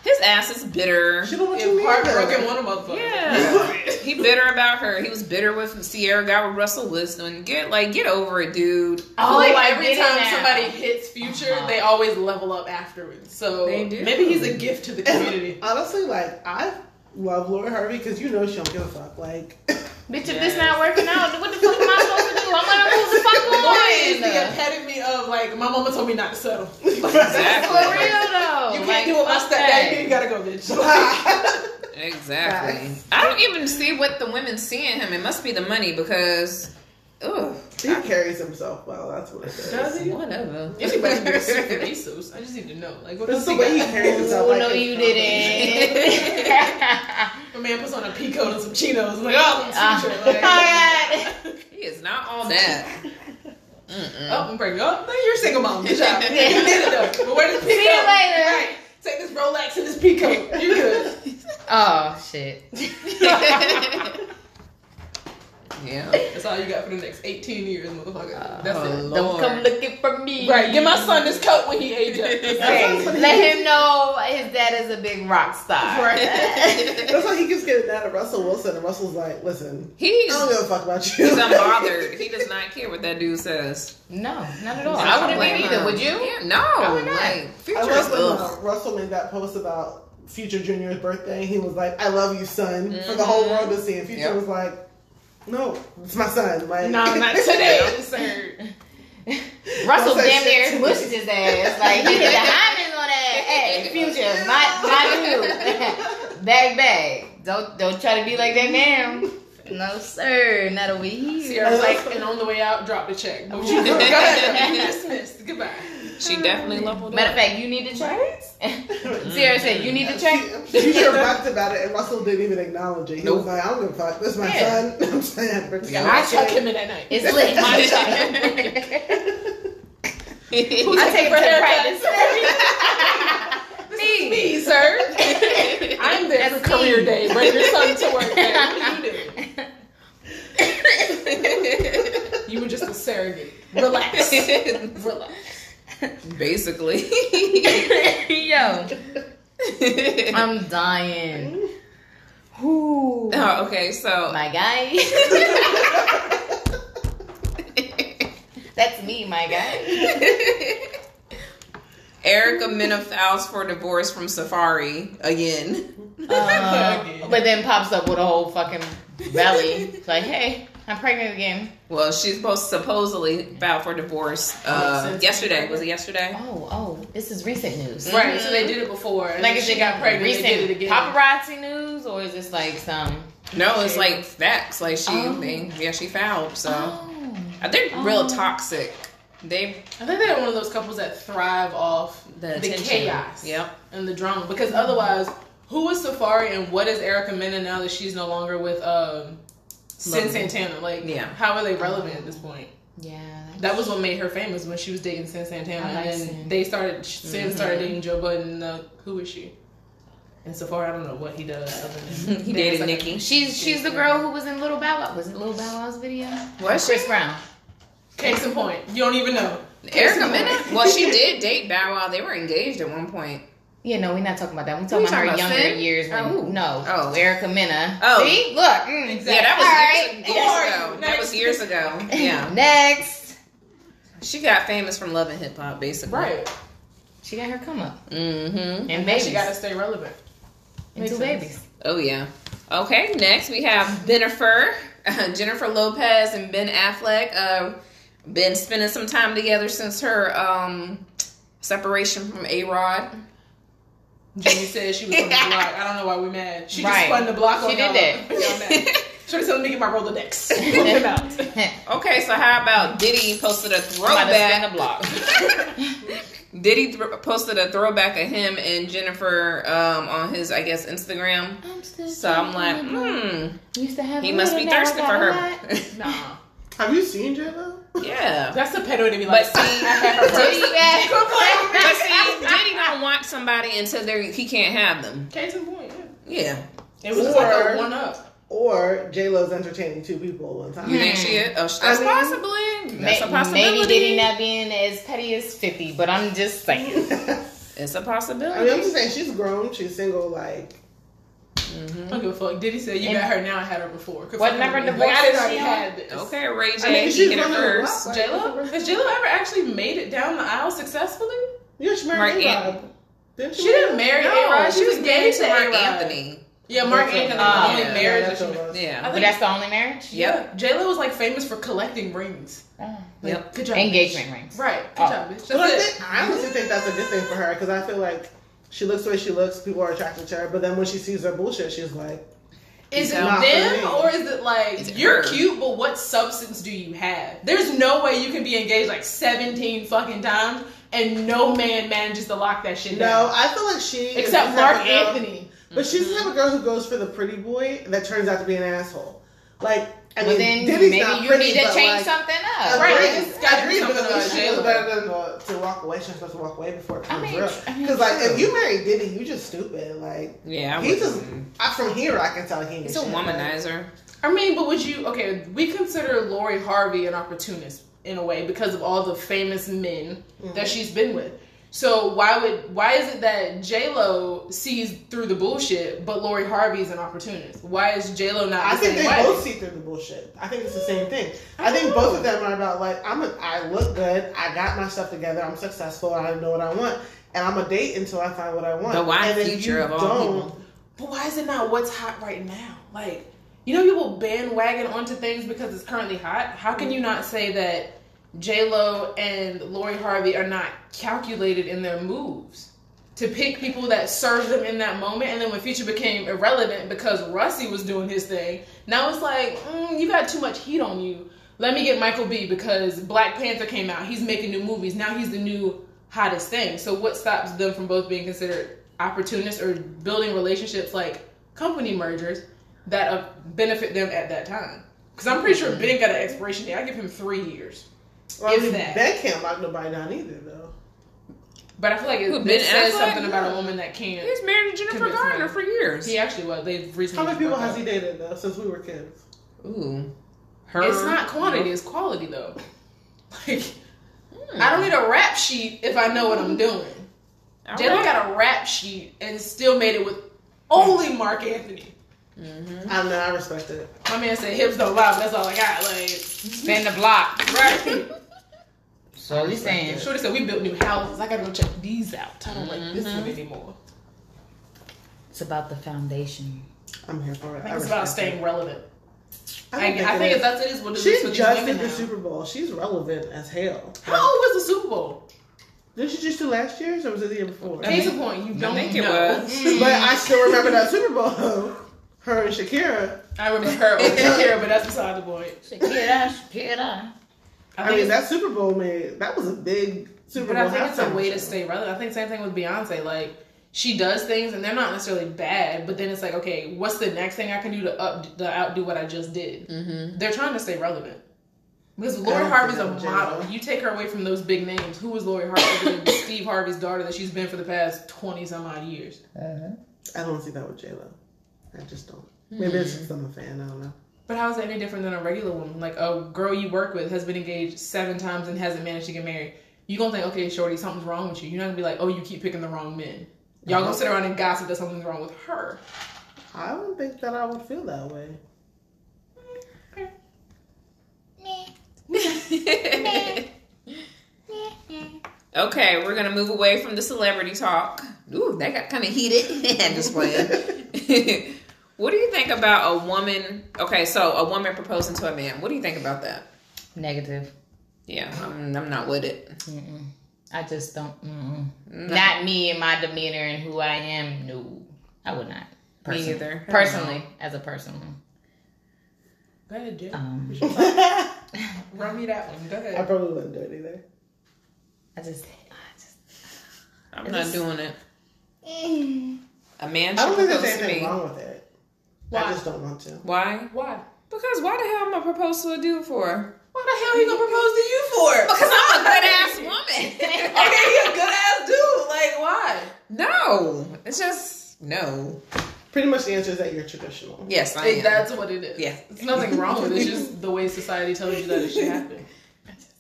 His ass is bitter. She don't want Yeah, you heartbroken one of motherfuckers. Yeah, he bitter about her. He was bitter with Ciara, got with Russell Wilson. Get like get over it, dude. Oh, like I every time now. somebody hits Future, Uh-huh. they always level up afterwards. So They do. maybe he's a gift to the community. Honestly, like, I love Lori Harvey because you know she don't give a fuck. Like, Bitch, if this not working out, what the fuck am I supposed to do? I'm gonna move the fuck Lori is the epitome of like my mama told me not to settle. For real though. You can't Like, do it my fuck You gotta go, bitch. Exactly. Facts. I don't even see what the women see in him. It must be the money because, ugh, he carries himself well. That's what it is. Does he? whatever. Anybody can get sick of Asos. I just need to know. Like, what It's the he way he carries himself. Oh like, no, you didn't. My man puts on a peacoat and some chinos. Like, oh, it's Uh, Future. all Like, right. He is not all that. Mm-mm. Oh, I'm pregnant. Oh, no, you're a single mom. Good job. You did it though. But where did the See you later. Right. Take this Rolex and this peacoat. You good? Oh shit. Yeah. That's all you got for the next 18 years, motherfucker. That's Oh, it. Lord. Don't come looking for me. Right, give my son this coat when he age up. Hey, let him know his dad is a big rock star. Right. That's why he keeps getting mad at Russell Wilson, and Russell's like, "Listen, I don't give a fuck about you." he's unbothered. He does not care what that dude says. No, not at all. I wouldn't blame be either. Would you? Yeah, no. I would not. Like, I Future is love when uh. Russell made that post about Future Junior's birthday. He was like, "I love you, son," for the whole world to see. And Future Yep. was like, "No, it's my son." Like, no, not today, sir. Russell damn shit near to mushed his ass. Like he did the hymen on that. Hey, future, my my dude. bag bag. Don't don't try to be like that now. No sir, not over here. Ciara's like, and on the way out, drop the check. What you doing? Go ahead. Dismissed. Goodbye. She definitely leveled Matter of fact, you need the check. Ciara said, "You need the check." Future bucked about it, and Russell didn't even acknowledge it. He Nope. was like, "I don't give a fuck. This is my Yeah. son." I'm saying, but Yeah. I chuck him in that night. It's lit. My I take for it to haircuts. practice. Me. Me, sir. I'm there That's for career me. day. Bring your son to work day. What you doing? You were just a surrogate. Relax. Relax. Basically. Yo, I'm dying. Whoo. oh, okay, so My guy. That's me, my guy. Erica Mena files for divorce from Safaree again. Uh, but then pops up with a whole fucking belly. It's like, hey, I'm pregnant again. Well, she's supposed supposedly filed for divorce uh, yesterday. Was it yesterday? Oh, oh, this is recent news. Right, so they did it before. Like, then is she it got pregnant, recent they did it again. paparazzi news, or is this like some? No, it's like facts. Like she, Oh. they, yeah, she filed. So Oh. they're real Oh. toxic. They I think they're one of those couples that thrive off the, the, chaos Yep. and the drama. Because otherwise, who is Safaree and what is Erica Mena now that she's no longer with um, Cyn Love. Santana? Like, Yeah. how are they relevant at this point? Yeah. That was what made her famous when she was dating Cyn Santana, like and then Cyn. they started. Cyn Mm-hmm. started dating Joe Budden. Uh, who is she? And so far, I don't know what he does other than He dated like Nicki. She's she's the girl who was in Little Bow Wow. Was it Little Bow Wow's video? Was Chris she? Brown. Case in point, you don't even know. Erica in Mena? Well, she did date Bow Wow. They were engaged at one point. Yeah, no, we're not talking about that. We're Who you talking about her about, younger Cyn? years. When, Oh. No, Oh. Erica Mena. Oh. See, look. mm. Yeah, that was All years, right. years ago. That was years ago. Yeah. Next, She got famous from Love and Hip Hop, basically. Right, she got her come up Mm-hmm. and and babies she got to stay relevant. and makes two sense. babies. Oh yeah. Okay. Next we have Jennifer, Jennifer Lopez and Ben Affleck. Uh, been spending some time together since her um, separation from A Rod. Jamie said she was on the block. I don't know why we mad. She Right. just spun the block on She did y'all. that. Y'all mad. She was telling me to get my Rolodex. Pull him. Okay, so how about Diddy posted a I'm about the throwback? block. Diddy th- posted a throwback of him and Jennifer um, on his, I guess, Instagram. I'm still So I'm like, hmm, Used to have he must be now thirsty for her. lot. Nah. Have you seen J Lo? yeah. That's a pedo to be But like. see, Diddy back. but see, Diddy don't want somebody until they he can't have them. Case in point, yeah. Yeah. It was just like a one up. Or J Lo's entertaining two people at one time? You think she is? Oh, that's I mean, possibly. That's a possibility. Maybe Diddy not being as petty as 50, but I'm just saying. It's a possibility. mean, I'm just saying she's grown. She's single. Like, I don't give a fuck. Diddy said you And- got her now. I had her before. Could What fuck number with me. divorce Like, I didn't already she had this. Okay, Ray J. I mean, he hit it first. J Lo. has J Lo ever actually made it down the aisle successfully? yeah, she married Ant- A-Rod. Didn't she? She didn't marry No, A-Rod. She, was married to Marc A-Rod. Anthony. Yeah, Marc That's what- Anthony. The only oh, yeah. marriage Yeah, that she what it made. was. I Yeah. But think- that's the only marriage? Yep. J Lo was like famous for collecting rings. Oh. Like, Yep. Good job. Engagement rings. Right. Good Oh. job, bitch. But it. I honestly think that's a good thing for her because I feel like she looks the way she looks. People are attracted to her. But then when she sees her bullshit, she's like, Is it them or is it like Is it you're her? cute, but what substance do you have? There's no way you can be engaged like 17 fucking times and no man manages to lock that shit down. no. I feel like she. Except Marc of girl- Anthony. But she's the mm-hmm. type of girl who goes for the pretty boy that turns out to be an asshole. Like, I well, mean, then Diddy's maybe not you pretty, need to change like, something up. Right, Agreed. it's gotta be something but about it's J-Lo. better than uh, to walk away. She's supposed to walk away before it I comes mean, real. tr- I mean, Because like, true. if you marry Diddy, you just stupid. Like, Yeah, I he just. I, from here I can tell he. He's a shit, like- womanizer. I mean, but would you? Okay, we consider Lori Harvey an opportunist in a way because of all the famous men that she's been with. So why would why is it that J Lo sees through the bullshit, but Lori Harvey is an opportunist? Why is J Lo not? I the think same they way? both see through the bullshit. I think it's the same thing. I think both of them are about like I'm. A, I look good. I got my stuff together. I'm successful. I know what I want, and I'm a date until I find what I want. The wide and future of all people. But why is it not what's hot right now? Like, you know, people bandwagon onto things because it's currently hot. How can mm. you not say that J Lo and Lori Harvey are not calculated in their moves to pick people that serve them in that moment? And then when Future became irrelevant because Russie was doing his thing, now it's like mm, you got too much heat on you. Let me get Michael B because Black Panther came out. He's making new movies. Now he's the new hottest thing. So what stops them from both being considered opportunists or building relationships like company mergers that uh, benefit them at that time? Because I'm pretty sure Ben got an expiration date. I give him three years. Well, I mean, that. Ben can't lock nobody down either, though. But I feel like it, Who, it Ben says Affleck? something about a woman that can't. He's married to Jennifer Convince Garner for years. He actually was. They've recently. How many people has he dated though since we were kids? Ooh. Her. It's not quantity, it's quality though. Like, I don't need a rap sheet if I know what I'm hmm. doing. All J Lo right. got a rap sheet and still made it with only Marc Anthony. Mm-hmm. I don't know. I respect it. My man said hips don't lie, that's all I got. Like, Spin the block. right? So we saying Shorty said we built new houses. I gotta go check these out. I don't like this one anymore. it's about the foundation. I'm here for it. I think it's about respect staying relevant. it. I, I think is. if that's it is what it is She for these just women did the now. Super Bowl. She's relevant as hell. How old was the Super Bowl? Did she just do last year's or was it the year before? I Case think- in point, you don't think it was. But I still remember that Super Bowl. though. Her and Shakira. I remember her over Shakira, but that's beside the point. Shakira, Shakira. I I, mean, it's, that Super Bowl made that was a big Super but Bowl. I think it's a halftime way to stay relevant. I think same thing with Beyonce. Like she does things and they're not necessarily bad, but then it's like, okay, what's the next thing I can do to up to outdo what I just did? Mm-hmm. They're trying to stay relevant. Because I Lori Harvey's a that model. You take her away from those big names. Who was Lori Harvey? than Steve Harvey's daughter that she's been for the past twenty some odd years. I don't see that with J Lo. I just don't. Hmm. Maybe it's just I'm a fan. I don't know. But how is that any different than a regular woman? Like a girl you work with has been engaged seven times and hasn't managed to get married. You gonna think, okay, shorty, something's wrong with you. You're not gonna be like, oh, you keep picking the wrong men. Y'all gonna uh-huh. sit around and gossip that something's wrong with her. I don't think that I would feel that way. okay, we're gonna move away from the celebrity talk. Ooh, that got kind of heated. Just playing. what do you think about a woman? Okay, so a woman proposing to a man. What do you think about that? Negative. Yeah, I'm, I'm not with it. Mm-mm. I just don't. Mm-mm. Not me and my demeanor and who I am. No, I would not. Me either. Personally, as a person. Go ahead, Jay. Um, Run me that one. Go ahead. I probably wouldn't do it either. I just, I just. I'm not doing it. A man I don't should think there's propose to anything me. wrong with it. Why? I just don't want to. Why? Why? Because why the hell am I propose to a dude for? What the hell are you gonna propose to you for? Because I'm a good ass woman. okay, you're a good ass dude. Like why? no, it's just no. Pretty much the answer is that you're traditional. Yes, I Like, am. that's what it is. Yeah. It's nothing wrong with it. It's just the way society tells you that it should happen. I just,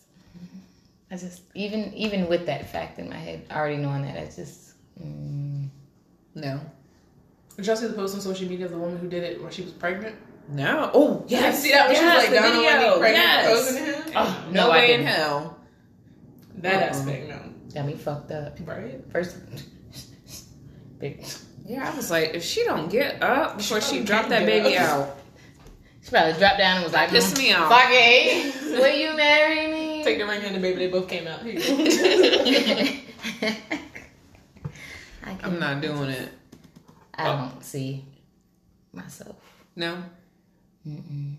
I just even even with that fact in my head, already knowing that, I just. Mm, no, Did y'all see the post on social media of the woman who did it when she was pregnant? no. Oh You yes, see that when yes, she was like the down on one video. knee pregnant yes. proposing him? oh No, no, I way in didn't. hell. That Uh-uh. aspect, no. Got me fucked up. Right? First, big. Yeah, I was like, if she don't get up before she, She dropped that baby up. out, She probably dropped down and was like, pissed mm, me off. Fuck it. Will you marry me? Take the ring and the baby, they both came out. Here. I can, I'm not doing it. I don't see myself. No. Mm-mm.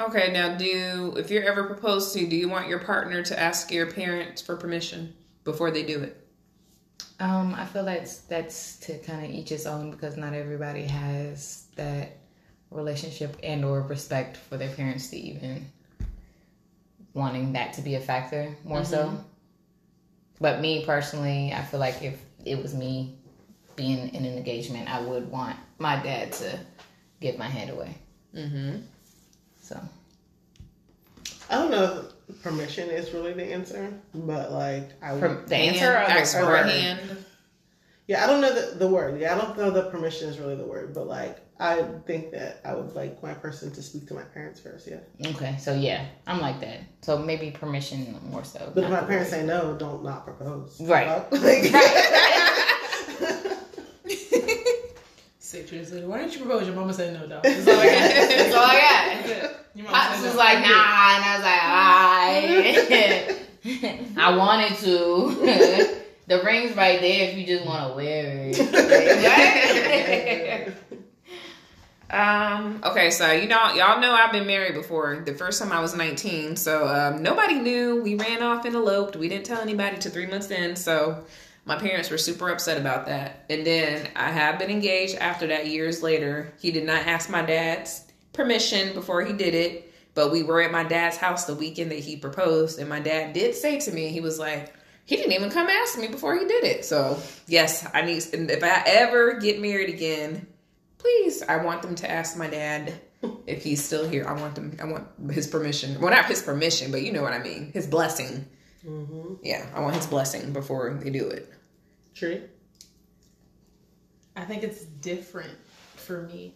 Okay, now do if you're ever proposed to, do you want your partner to ask your parents for permission before they do it? Um, I feel that's that's to kind of each his own because not everybody has that relationship and or respect for their parents to even wanting that to be a factor more so. But me personally, I feel like if it was me being in an engagement, I would want my dad to give my hand away. Mm-hmm. So I don't know if permission is really the answer, but like I would. per- the answer or the ask for word? hand. yeah, I don't know the, the word. Yeah, I don't know the permission is really the word, but like I think that I would like my person to speak to my parents first. Yeah, Okay, so yeah, I'm like that. So maybe permission more so. but if my parents word. say no, don't not propose. Right. Fuck. Like- Six later, why didn't you propose? Your mama said no, dog. That's all I got. That's all I got. That's it. Your mama Pops was no. like, nah, and I was like, alright. I wanted to. the ring's right there if you just want to wear it. Um, okay, so you know, y'all know I've been married before. The first time I was 19, so um, nobody knew. We ran off and eloped. We didn't tell anybody till three months in, so my parents were super upset about that. And then I have been engaged after that years later. He did not ask my dad's permission before he did it, but we were at my dad's house the weekend that he proposed, and my dad did say to me, he was like, he didn't even come ask me before he did it. So yes, I need. If I ever get married again, please, I want them to ask my dad if he's still here. I want them. I want his permission. Well, not his permission, but you know what I mean. His blessing. mm-hmm. Yeah, I want his blessing before they do it. Tree. I think it's different for me.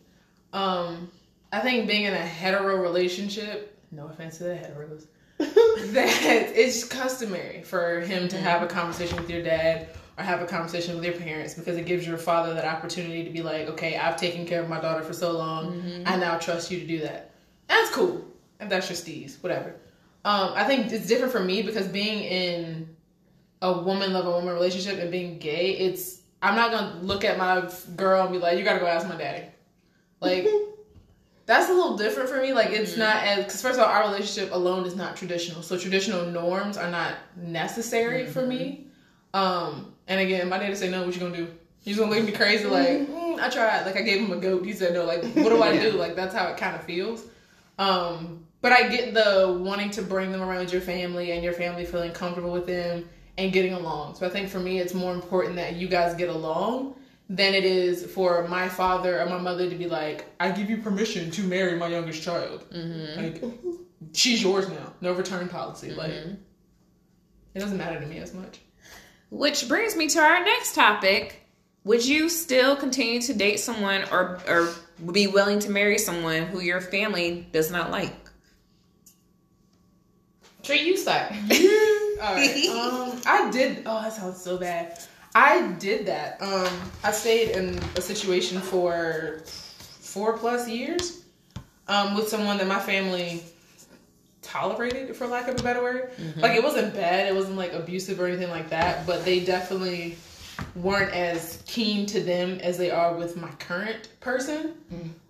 Um, I think being in a hetero relationship, no offense to the heteros, that it's customary for him to have a conversation with your dad or have a conversation with your parents because it gives your father that opportunity to be like, okay, I've taken care of my daughter for so long, I now trust you to do that. That's cool. If that's your steez, whatever. Um, I think it's different for me because being in a woman love a woman relationship and being gay, it's I'm not gonna look at my girl and be like, you gotta go ask my daddy. Like that's a little different for me. Like it's not as because first of all, our relationship alone is not traditional, so traditional norms are not necessary for me. Um, and again, my daddy say no. What you gonna do? Just gonna look at me crazy? Like mm, I tried. Like I gave him a goat. He said no. Like what do I do? Like that's how it kind of feels. Um, but I get the wanting to bring them around your family and your family feeling comfortable with them and getting along. So I think for me, it's more important that you guys get along than it is for my father or my mother to be like, I give you permission to marry my youngest child. Mm-hmm. Like, she's yours now. No return policy. Mm-hmm. Like, it doesn't matter to me as much. Which brings me to our next topic. Would you still continue to date someone or or be willing to marry someone who your family does not like? Tree, you start. All right. Um, I did. Oh, that sounds so bad. I did that. Um, I stayed in a situation for four plus years um, with someone that my family tolerated, for lack of a better word. Like it wasn't bad. It wasn't like abusive or anything like that. But they definitely weren't as keen to them as they are with my current person.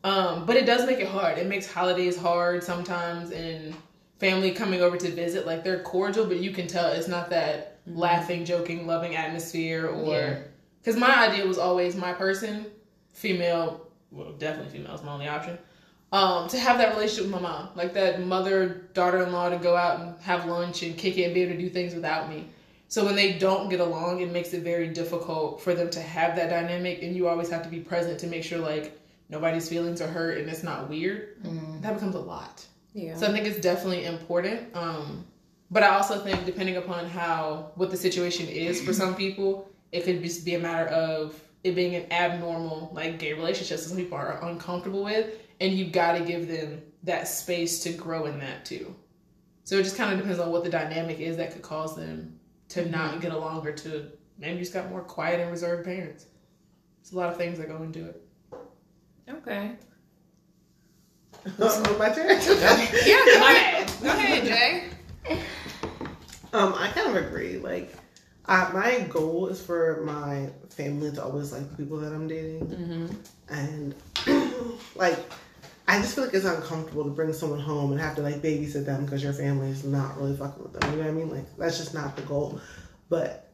Um, but it does make it hard. It makes holidays hard sometimes, and family coming over to visit. Like they're cordial, but you can tell it's not that laughing, joking, loving atmosphere. Or because my idea was always my person, female. Well, definitely female is my only option. Um, to have that relationship with my mom, like that mother daughter in law to go out and have lunch and kick it and be able to do things without me. So when they don't get along, it makes it very difficult for them to have that dynamic, and you always have to be present to make sure like nobody's feelings are hurt and it's not weird. That becomes a lot. Yeah. So I think it's definitely important. Um, but I also think depending upon how what the situation is for some people, it could just be a matter of it being an abnormal like gay relationship that some people are uncomfortable with, and you've got to give them that space to grow in that too. So it just kind of depends on what the dynamic is that could cause them to not get along or to maybe just got more quiet and reserved parents. It's a lot of things that go into it. okay. My turn. Yeah, go ahead. Go ahead, Jay. Um, I kind of agree. Like, I, my goal is for my family to always like the people that I'm dating, Mm-hmm. and like, I just feel like it's uncomfortable to bring someone home and have to like babysit them because your family is not really fucking with them. You know what I mean? Like, that's just not the goal. But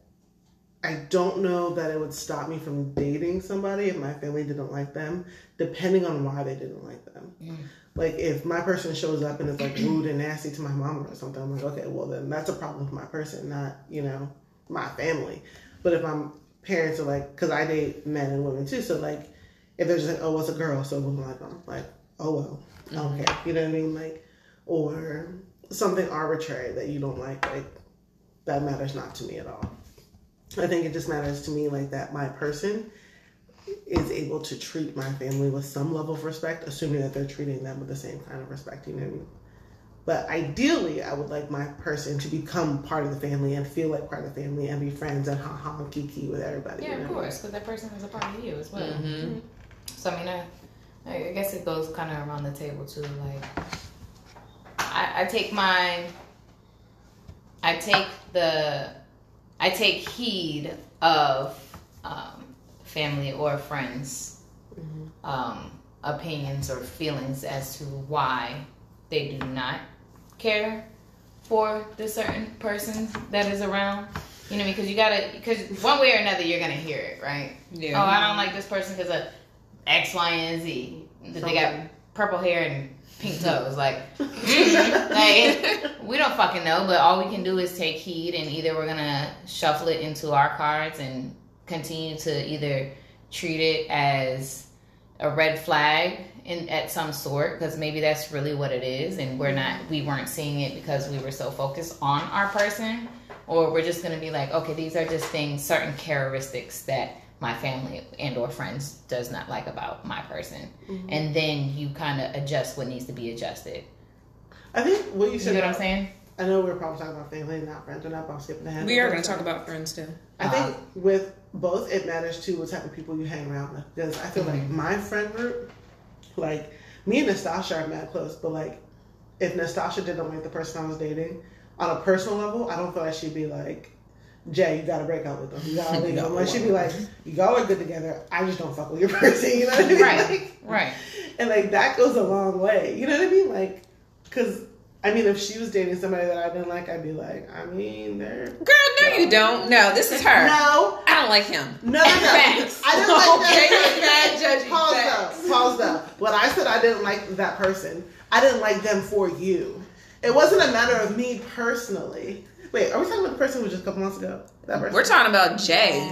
I don't know that it would stop me from dating somebody if my family didn't like them, depending on why they didn't like them. Mm. Like if my person shows up and is like rude and nasty to my mom or something, I'm like, okay, well then that's a problem with my person, not you know my family. But if my parents are like, because I date men and women too, so like if they're just like, oh, it's a girl, so we like them, like, oh well, I don't care, you know what I mean, like, or something arbitrary that you don't like, like that matters not to me at all. I think it just matters to me like that my person is able to treat my family with some level of respect, assuming that they're treating them with the same kind of respect, you know what I mean? But ideally, I would like my person to become part of the family and feel like part of the family and be friends and ha ha and kiki with everybody. Yeah, you of course, because that person is a part of you as well. Mhm. So I mean, I, I guess it goes kind of around the table too. Like, I, I take my, I take the, I take heed of um, family or friends' um, opinions or feelings as to why they do not care for the certain person that is around. You know, because you gotta, because one way or another, you're gonna hear it, right? Yeah. Oh, I don't like this person because of X, Y, and Z. That They got purple hair and pink toes. Like, like we don't fucking know. But all we can do is take heed, and either we're gonna shuffle it into our cards and continue to either treat it as a red flag in at some sort because maybe that's really what it is and we're not we weren't seeing it because we were so focused on our person or we're just going to be like okay these are just things certain characteristics that my family and or friends does not like about my person. Mm-hmm. And then you kind of adjust what needs to be adjusted. I think what you said you know what i'm saying? I know we're probably talking about family, and not friends, or not about skipping ahead. We are going to talk about friends too. I think uh-huh. with both, it matters too what type of people you hang around with. Because I feel like mm-hmm. my friend group, like me and Nastasha are mad close, but like if Nastasha didn't like the person I was dating, on a personal level, I don't feel like she'd be like, Jay, you gotta break up with them. You gotta leave them. Like she'd be like, you all are good together. I just don't fuck with your person. You know what I mean? right Like, right and like that goes a long way. You know what I mean? Like, cause I mean, if she was dating somebody that I didn't like, I'd be like, I mean, they're Girl, no, you don't. No, this is her. no, I don't like him. no, no, no. Facts. I didn't like Okay, that. you're judging. Pause Facts. though. Pause though. When I said I didn't like that person, I didn't like them for you. It wasn't a matter of me personally. Wait, are we talking about the person who was just a couple months ago? That person. We're talking about Jay.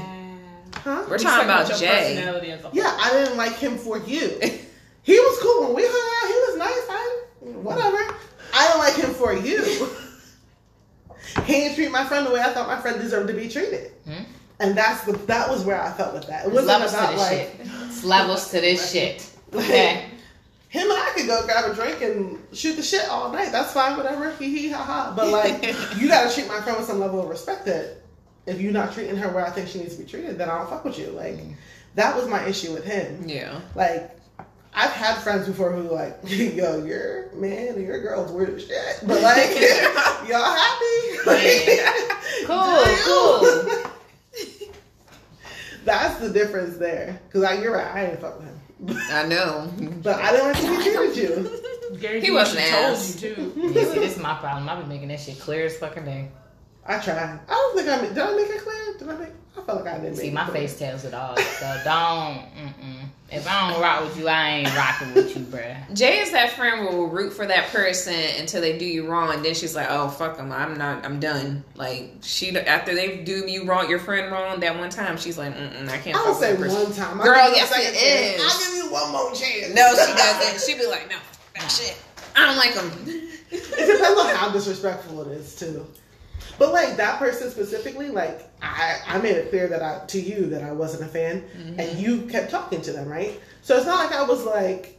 huh? We're talking about your Jay. personality as a whole. Yeah, I didn't like him for you. He was cool when we hung out. He was nice. I whatever. I don't like him for you. he didn't treat my friend the way I thought my friend deserved to be treated. Hmm? And that's the that was where I felt with that. It wasn't levels to about this like shit it's levels to this shit okay him and I could go grab a drink and shoot the shit all night. That's fine, whatever. Hee hee ha ha. But like, you gotta treat my friend with some level of respect. That if you're not treating her where I think she needs to be treated, then I don't fuck with you. Like, mm. that was my issue with him. Yeah. Like, I've had friends before who like, yo, your man or your girl's weird as shit, but like, y'all happy? Like, Cool, cool. That's the difference there. Cause I, you're right, I didn't fuck with him, I know. but I didn't like to be with you. Guarantee He wasn't she ass. told you too. Yeah, see, this is my problem. I be making that shit clear as fucking day. I tried. I don't think I made, did. I make it clear? Did I make? I felt like I didn't. See, make my it clear. face tells it all. So don't. Mm-mm. If I don't rock with you, I ain't rocking with you, bruh. Jay is that friend who will root for that person until they do you wrong, and then she's like, "Oh fuck them, I'm not, I'm done." Like she after they do you wrong, your friend wrong that one time, she's like, Mm-mm, "I can't." I don't fuck say that one time. Girl, I'll give you a yes, second it chance. is. I'll give you one more chance. No, she doesn't. She'd be like, "No, that shit. I don't like them." it depends on how disrespectful it is too. But like that person specifically, like I, I made it clear that I to you that I wasn't a fan, Mm-hmm. and you kept talking to them, right? So it's not like I was like,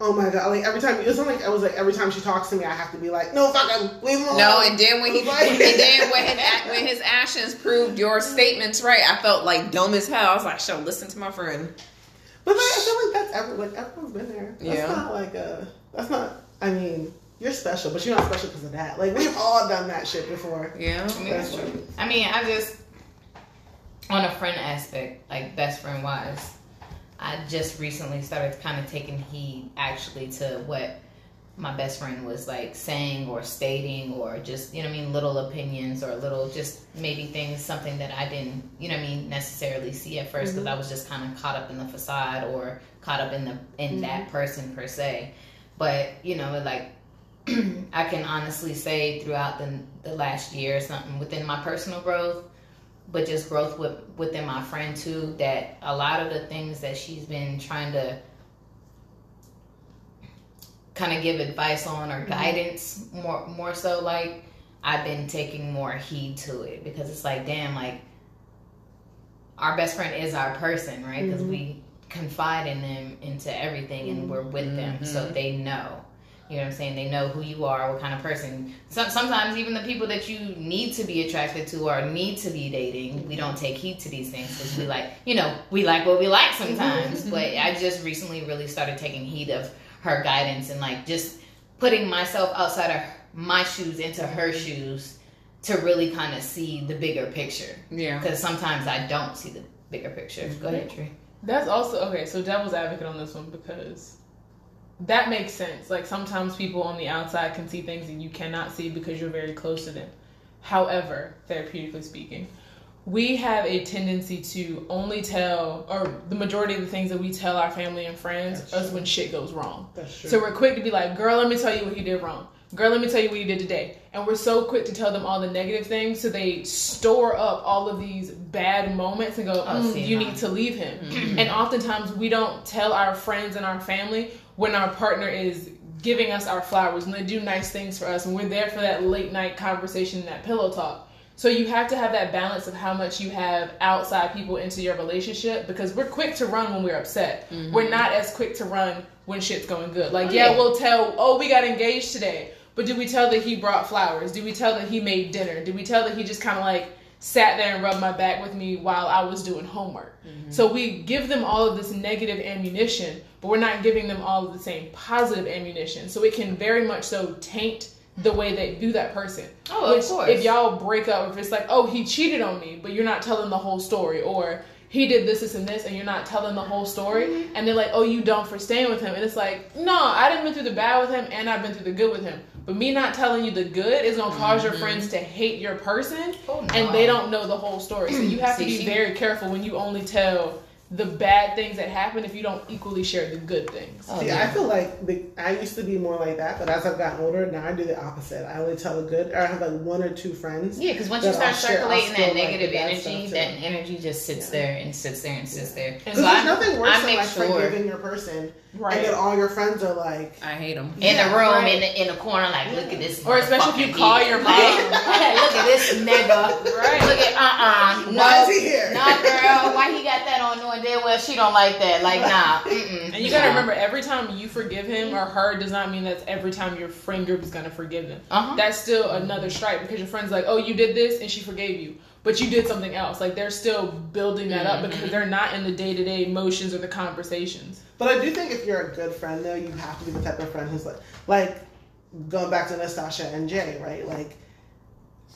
oh my god, like every time it's not like I was like every time she talks to me, I have to be like, no, fuck him, leave him alone. No, and then when he Like- and then when his, when his actions proved your statements right, I felt like dumb as hell. I was like, "Show, listen to my friend." But like, I feel like that's every like everyone's been there. That's Yeah. not like a. That's not. I mean, you're special, but you're not special because of that. Like we've all done that shit before. Yeah, I mean, that's true. I mean, I just on a friend aspect, like best friend wise, I just recently started kind of taking heed actually to what my best friend was like saying or stating or just you know what I mean little opinions or little just maybe things something that I didn't you know what I mean necessarily see at 1st because Mm-hmm. I was just kind of caught up in the facade or caught up in the in that Mm-hmm. person per se but you know like I can honestly say throughout the the last year or something within my personal growth but just growth with within my friend too that a lot of the things that she's been trying to kind of give advice on or mm-hmm. guidance more more so like I've been taking more heed to it because it's like damn like our best friend is our person right? Because mm-hmm. we confide in them into everything and we're with them so mm-hmm. they know you know what I'm saying? They know who you are, what kind of person. Some, sometimes even the people that you need to be attracted to or need to be dating, we don't take heed to these things because we like, you know, we like what we like sometimes. Mm-hmm. but I just recently really started taking heed of her guidance and like just putting myself outside of my shoes into her shoes to really kind of see the bigger picture. Yeah. Because sometimes I don't see the bigger picture. Go ahead, Tree. That's also okay. So devil's advocate on this one because that makes sense. Like sometimes people on the outside can see things that you cannot see because you're very close to them. However, therapeutically speaking, we have a tendency to only tell, or the majority of the things that we tell our family and friends That's is when shit goes wrong. That's true. So we're quick to be like, girl, let me tell you what you did wrong. Girl, let me tell you what you did today. And we're so quick to tell them all the negative things, so they store up all of these bad moments and go, Oh, "Mm, you need to leave him. And oftentimes we don't tell our friends and our family when our partner is giving us our flowers and they do nice things for us and we're there for that late night conversation and that pillow talk. So you have to have that balance of how much you have outside people into your relationship because we're quick to run when we're upset. Mm-hmm. We're not as quick to run when shit's going good. Like, Oh, yeah, yeah. we'll tell, oh, we got engaged today. But did we tell that he brought flowers? Did we tell that he made dinner? Did we tell that he just kind of like sat there and rubbed my back with me while I was doing homework? Mm-hmm. So we give them all of this negative ammunition, but we're not giving them all of the same positive ammunition. So it can very much so taint the way they view that person. Oh, of course. If y'all break up, if it's like, oh, he cheated on me, but you're not telling the whole story, or he did this, this, and this, and you're not telling the whole story, Mm-hmm. and they're like, oh, you don't for staying with him, and it's like, no, I didn't been through the bad with him, and I've been through the good with him. But me not telling you the good is gonna because your friends to hate your person, Mm-hmm. Oh, no. and they don't know the whole story. So you have to be she- very careful when you only tell the bad things that happen if you don't equally share the good things. Oh, See, yeah. I feel like the, I used to be more like that, but as I've gotten older, now I do the opposite. I only tell the good, or I have like one or two friends. Yeah, because once you start I'll circulating spill, that negative the bad energy, that energy just sits there and sits there and sits there. And Because so there's I- nothing worse I than make like sure- forgiving your person, Right. and then all your friends are like, I hate them. in Yeah, the room, right. in the in the corner, like look at this. Or especially if you call nigga. your Look mom. at- look at this nigga. Right. Look at uh uh No, Why is he here? No, girl. Why he got that on knowing damn well she don't like that? Like nah. Mm-mm. And you gotta remember, every time you forgive him or her does not mean that's every time your friend group is gonna forgive them. Uh-huh. That's still another strike because your friend's like, oh, you did this and she forgave you, but you did something else. Like they're still building that up because they're not in the day to day motions or the conversations. But I do think if you're a good friend, though, you have to be the type of friend who's like, like going back to Nastasha and Jay, right? Like,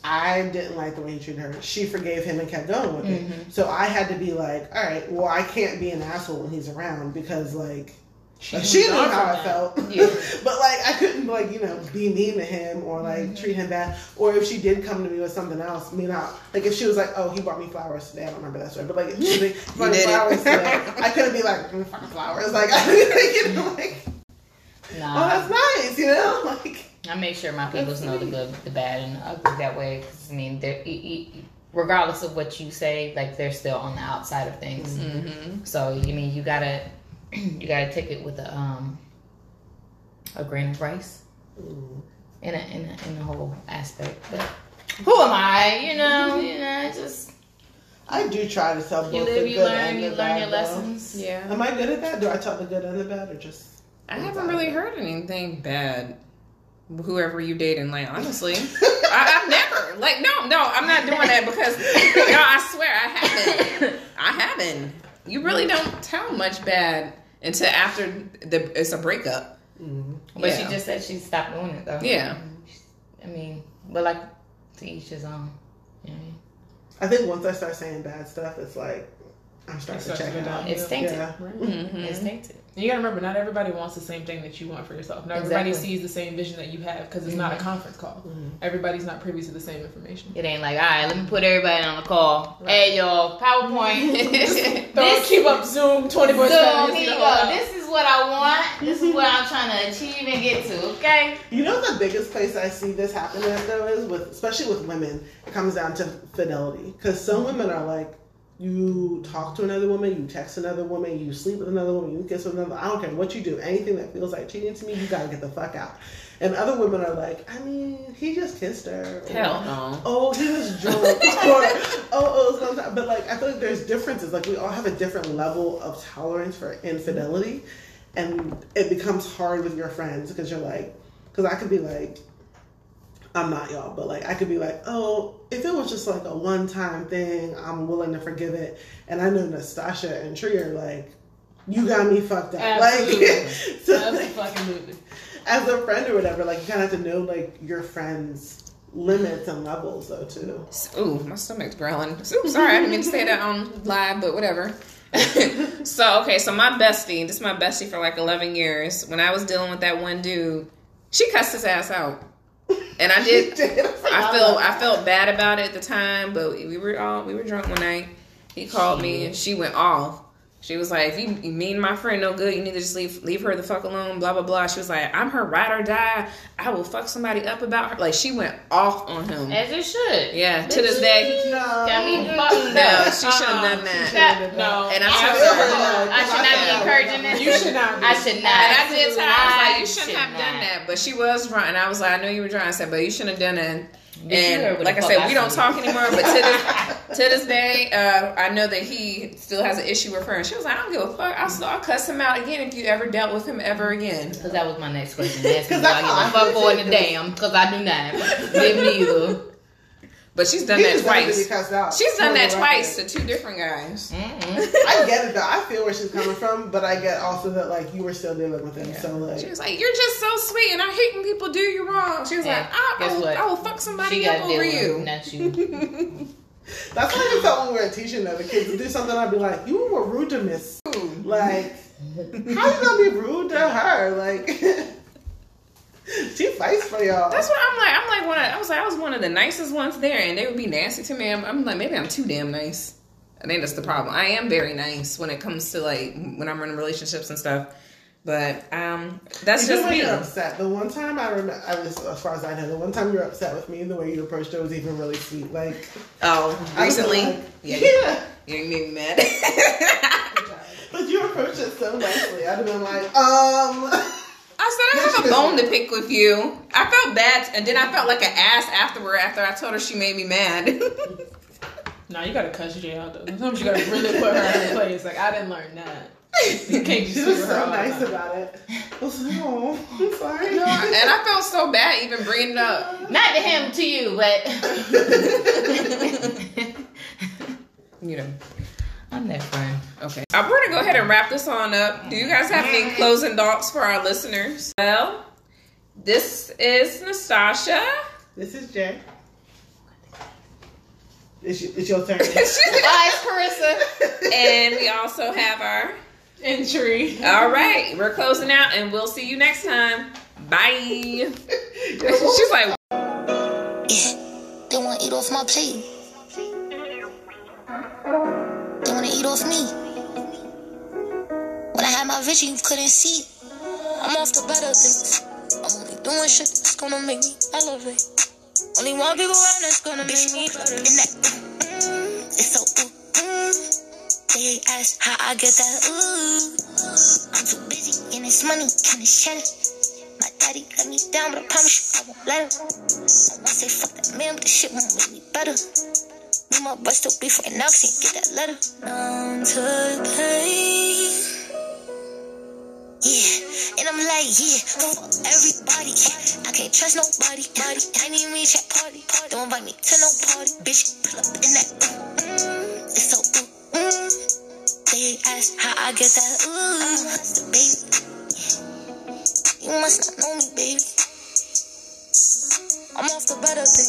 I didn't like the way he treated her. She forgave him and kept going with it. So I had to be like, all right, well, I can't be an asshole when he's around because, like, she, she knew how I that. felt. Yeah. but, like, I couldn't, like, you know, be mean to him or, like, treat him bad. Or if she did come to me with something else, me not, like, if she was like, oh, he bought me flowers today. I don't remember that story. But, like, if she like, bought me flowers today, I couldn't be like, mm, fucking flowers. Like, I you know, like, oh, that's nice, you know? Like, I make sure my people know the good, the bad, and the ugly that way. Because I mean, they're, e- e- regardless of what you say, like they're still on the outside of things. Mm-hmm. So you mean you gotta, you gotta take it with a um, a grain of rice, in a in a in the whole aspect. But who am I? You know, you know, just I do try to tell both you the live, good you learn, and you the learn bad, your though. lessons. Yeah. Am I good at that? Do I tell the good and the bad or just. I haven't really heard anything bad. Whoever you dating, like honestly, I, I've never like no, no, I'm not doing that because no, I swear I haven't. I haven't. You really mm. don't tell much bad until after the it's a breakup. Mm-hmm. But she just said she stopped doing it though. Yeah. I mean, but like to each his own. You know I mean? I think once I start saying bad stuff, it's like I'm starting to check it out. It's tainted. Yeah. Mm-hmm. It's tainted. And you gotta remember, not everybody wants the same thing that you want for yourself. Not everybody sees the same vision that you have because it's not a mm-hmm. conference call. Mm-hmm. Everybody's not privy to the same information. It ain't like, all right, let me put everybody on the call. Hey, y'all, PowerPoint. Don't keep up Zoom 24 So 7. here you go. This is what I want. This is what I'm trying to achieve and get to. Okay. You know the biggest place I see this happen at though is with especially with women. It comes down to fidelity because some women are like, you talk to another woman, you text another woman, you sleep with another woman, you kiss with another. I don't care what you do. Anything that feels like cheating to me, you gotta get the fuck out. And other women are like, I mean, he just kissed her. or, Hell no. Oh, he was drunk. or oh, oh, it was sometime. But like, I feel like there's differences. Like we all have a different level of tolerance for infidelity, and it becomes hard with your friends because you're like, because I could be like, I'm not y'all, but like I could be like, oh, if it was just like a one time thing, I'm willing to forgive it. And I know Nastasha and Tree are like, you got me fucked up. Absolutely. Like, so like, Absolutely. as a friend or whatever, like you kind of have to know like your friends' limits and levels though too. Ooh, my stomach's growling. Ooh, sorry, I didn't mean to say that on live, but whatever. so okay, so my bestie, this is my bestie for like eleven years. When I was dealing with that one dude, she cussed his ass out, and I did. I felt I felt bad about it at the time, but we were all we were drunk one night. He called me and she went off. She was like, "If you, you mean my friend no good, you need to just leave leave her the fuck alone." Blah blah blah. She was like, "I'm her ride or die. I will fuck somebody up about her." Like she went off on him. As it should. Yeah, to this day, he, No, Got me fucked no, up. she should have uh-uh. done that. That- no. And I I told her, her, I should not be encouraging this. You should not be. I should not. and I did tell her, I was like, "You shouldn't should have done that." But she was drunk, and I was like, "I know you were drunk." I said, "But you shouldn't have done that." But you heard And like I said, we don't talk anymore. But to this to this day, uh, I know that he still has an issue with her. And she was like, "I don't give a fuck. I'll, I'll cuss him out again if you ever dealt with him ever again." Because that was my next question. Ask me 'Cause do I that's how give a fuck I for in feel. the damn. Because I do not. Give me either. But she's done He that deserves to be twice. cussed out. Uh, she's done that twice to two different guys. Mm-mm. I get it though. I feel where she's coming from, but I get also that like you were still dealing with him. So like, She was like, "You're just so sweet, and I hate when people do you wrong." She was Yeah. like, I, I, will, "I will fuck somebody She up got to deal over you." not you. that's how I felt when we were teaching though. The kids to do something, I'd be like, "You were rude to Miss." Like, how you gonna be rude to her? Like, she fights for y'all. That's what I'm like. I'm like one. Of, I was like, I was one of the nicest ones there, and they would be nasty to me. I'm, I'm like, maybe I'm too damn nice. I think that's the problem. I am very nice when it comes to like when I'm in relationships and stuff. But um, that's just me. you're upset. The one time I remember, I was as far as I know, the one time you were upset with me, the way you approached it was even really sweet. Like Oh, recently, like, yeah, yeah. you, you made me mad. But you approached it so nicely. I'd have been like, um. I said I have a bone to pick with you. I felt bad, and then I felt like an ass afterward. After I told her she made me mad. No, you gotta cuss Jay out though. Sometimes you gotta really put her in her place. Like I didn't learn that. You can't just She was so nice about it. I was like, oh, I'm sorry. No, and I felt so bad even bringing it up. Not to him, to you, but. You know. I'm that friend. Okay. Uh, we're gonna go ahead and wrap this on up. Do you guys have any closing thoughts for our listeners? Well, this is Nastasha. This is Jay. It's, y- it's your turn. Bye, it's Carissa. and we also have our. Entry. All right, we're closing out, and we'll see you next time. Bye. Yo, She's like, Yeah, they wanna eat off my plate. Wanna eat off me. When I had my vision, you couldn't see. I'm off the better things. I'm only doing shit that's gonna make me elevate. Only one people around that's gonna make me better. And it's so ooh, mm. They ask how I get that ooh. I'm too busy and it's money, kinda cheddar. My daddy let me down, but I promise you I won't let him. I won't say fuck that man, but the shit won't make me better. Me my butt still beef right now, he get that letter. Numb to the pain. Yeah, and I'm like, yeah, fuck everybody. I can't trust nobody. Body, I need me chat party. Don't invite me to no party, bitch. Pull up in that. Mm, it's so ooh, mm. They ask how I get that ooh. I'm a baby. You must not know me, baby. I'm off the better thing.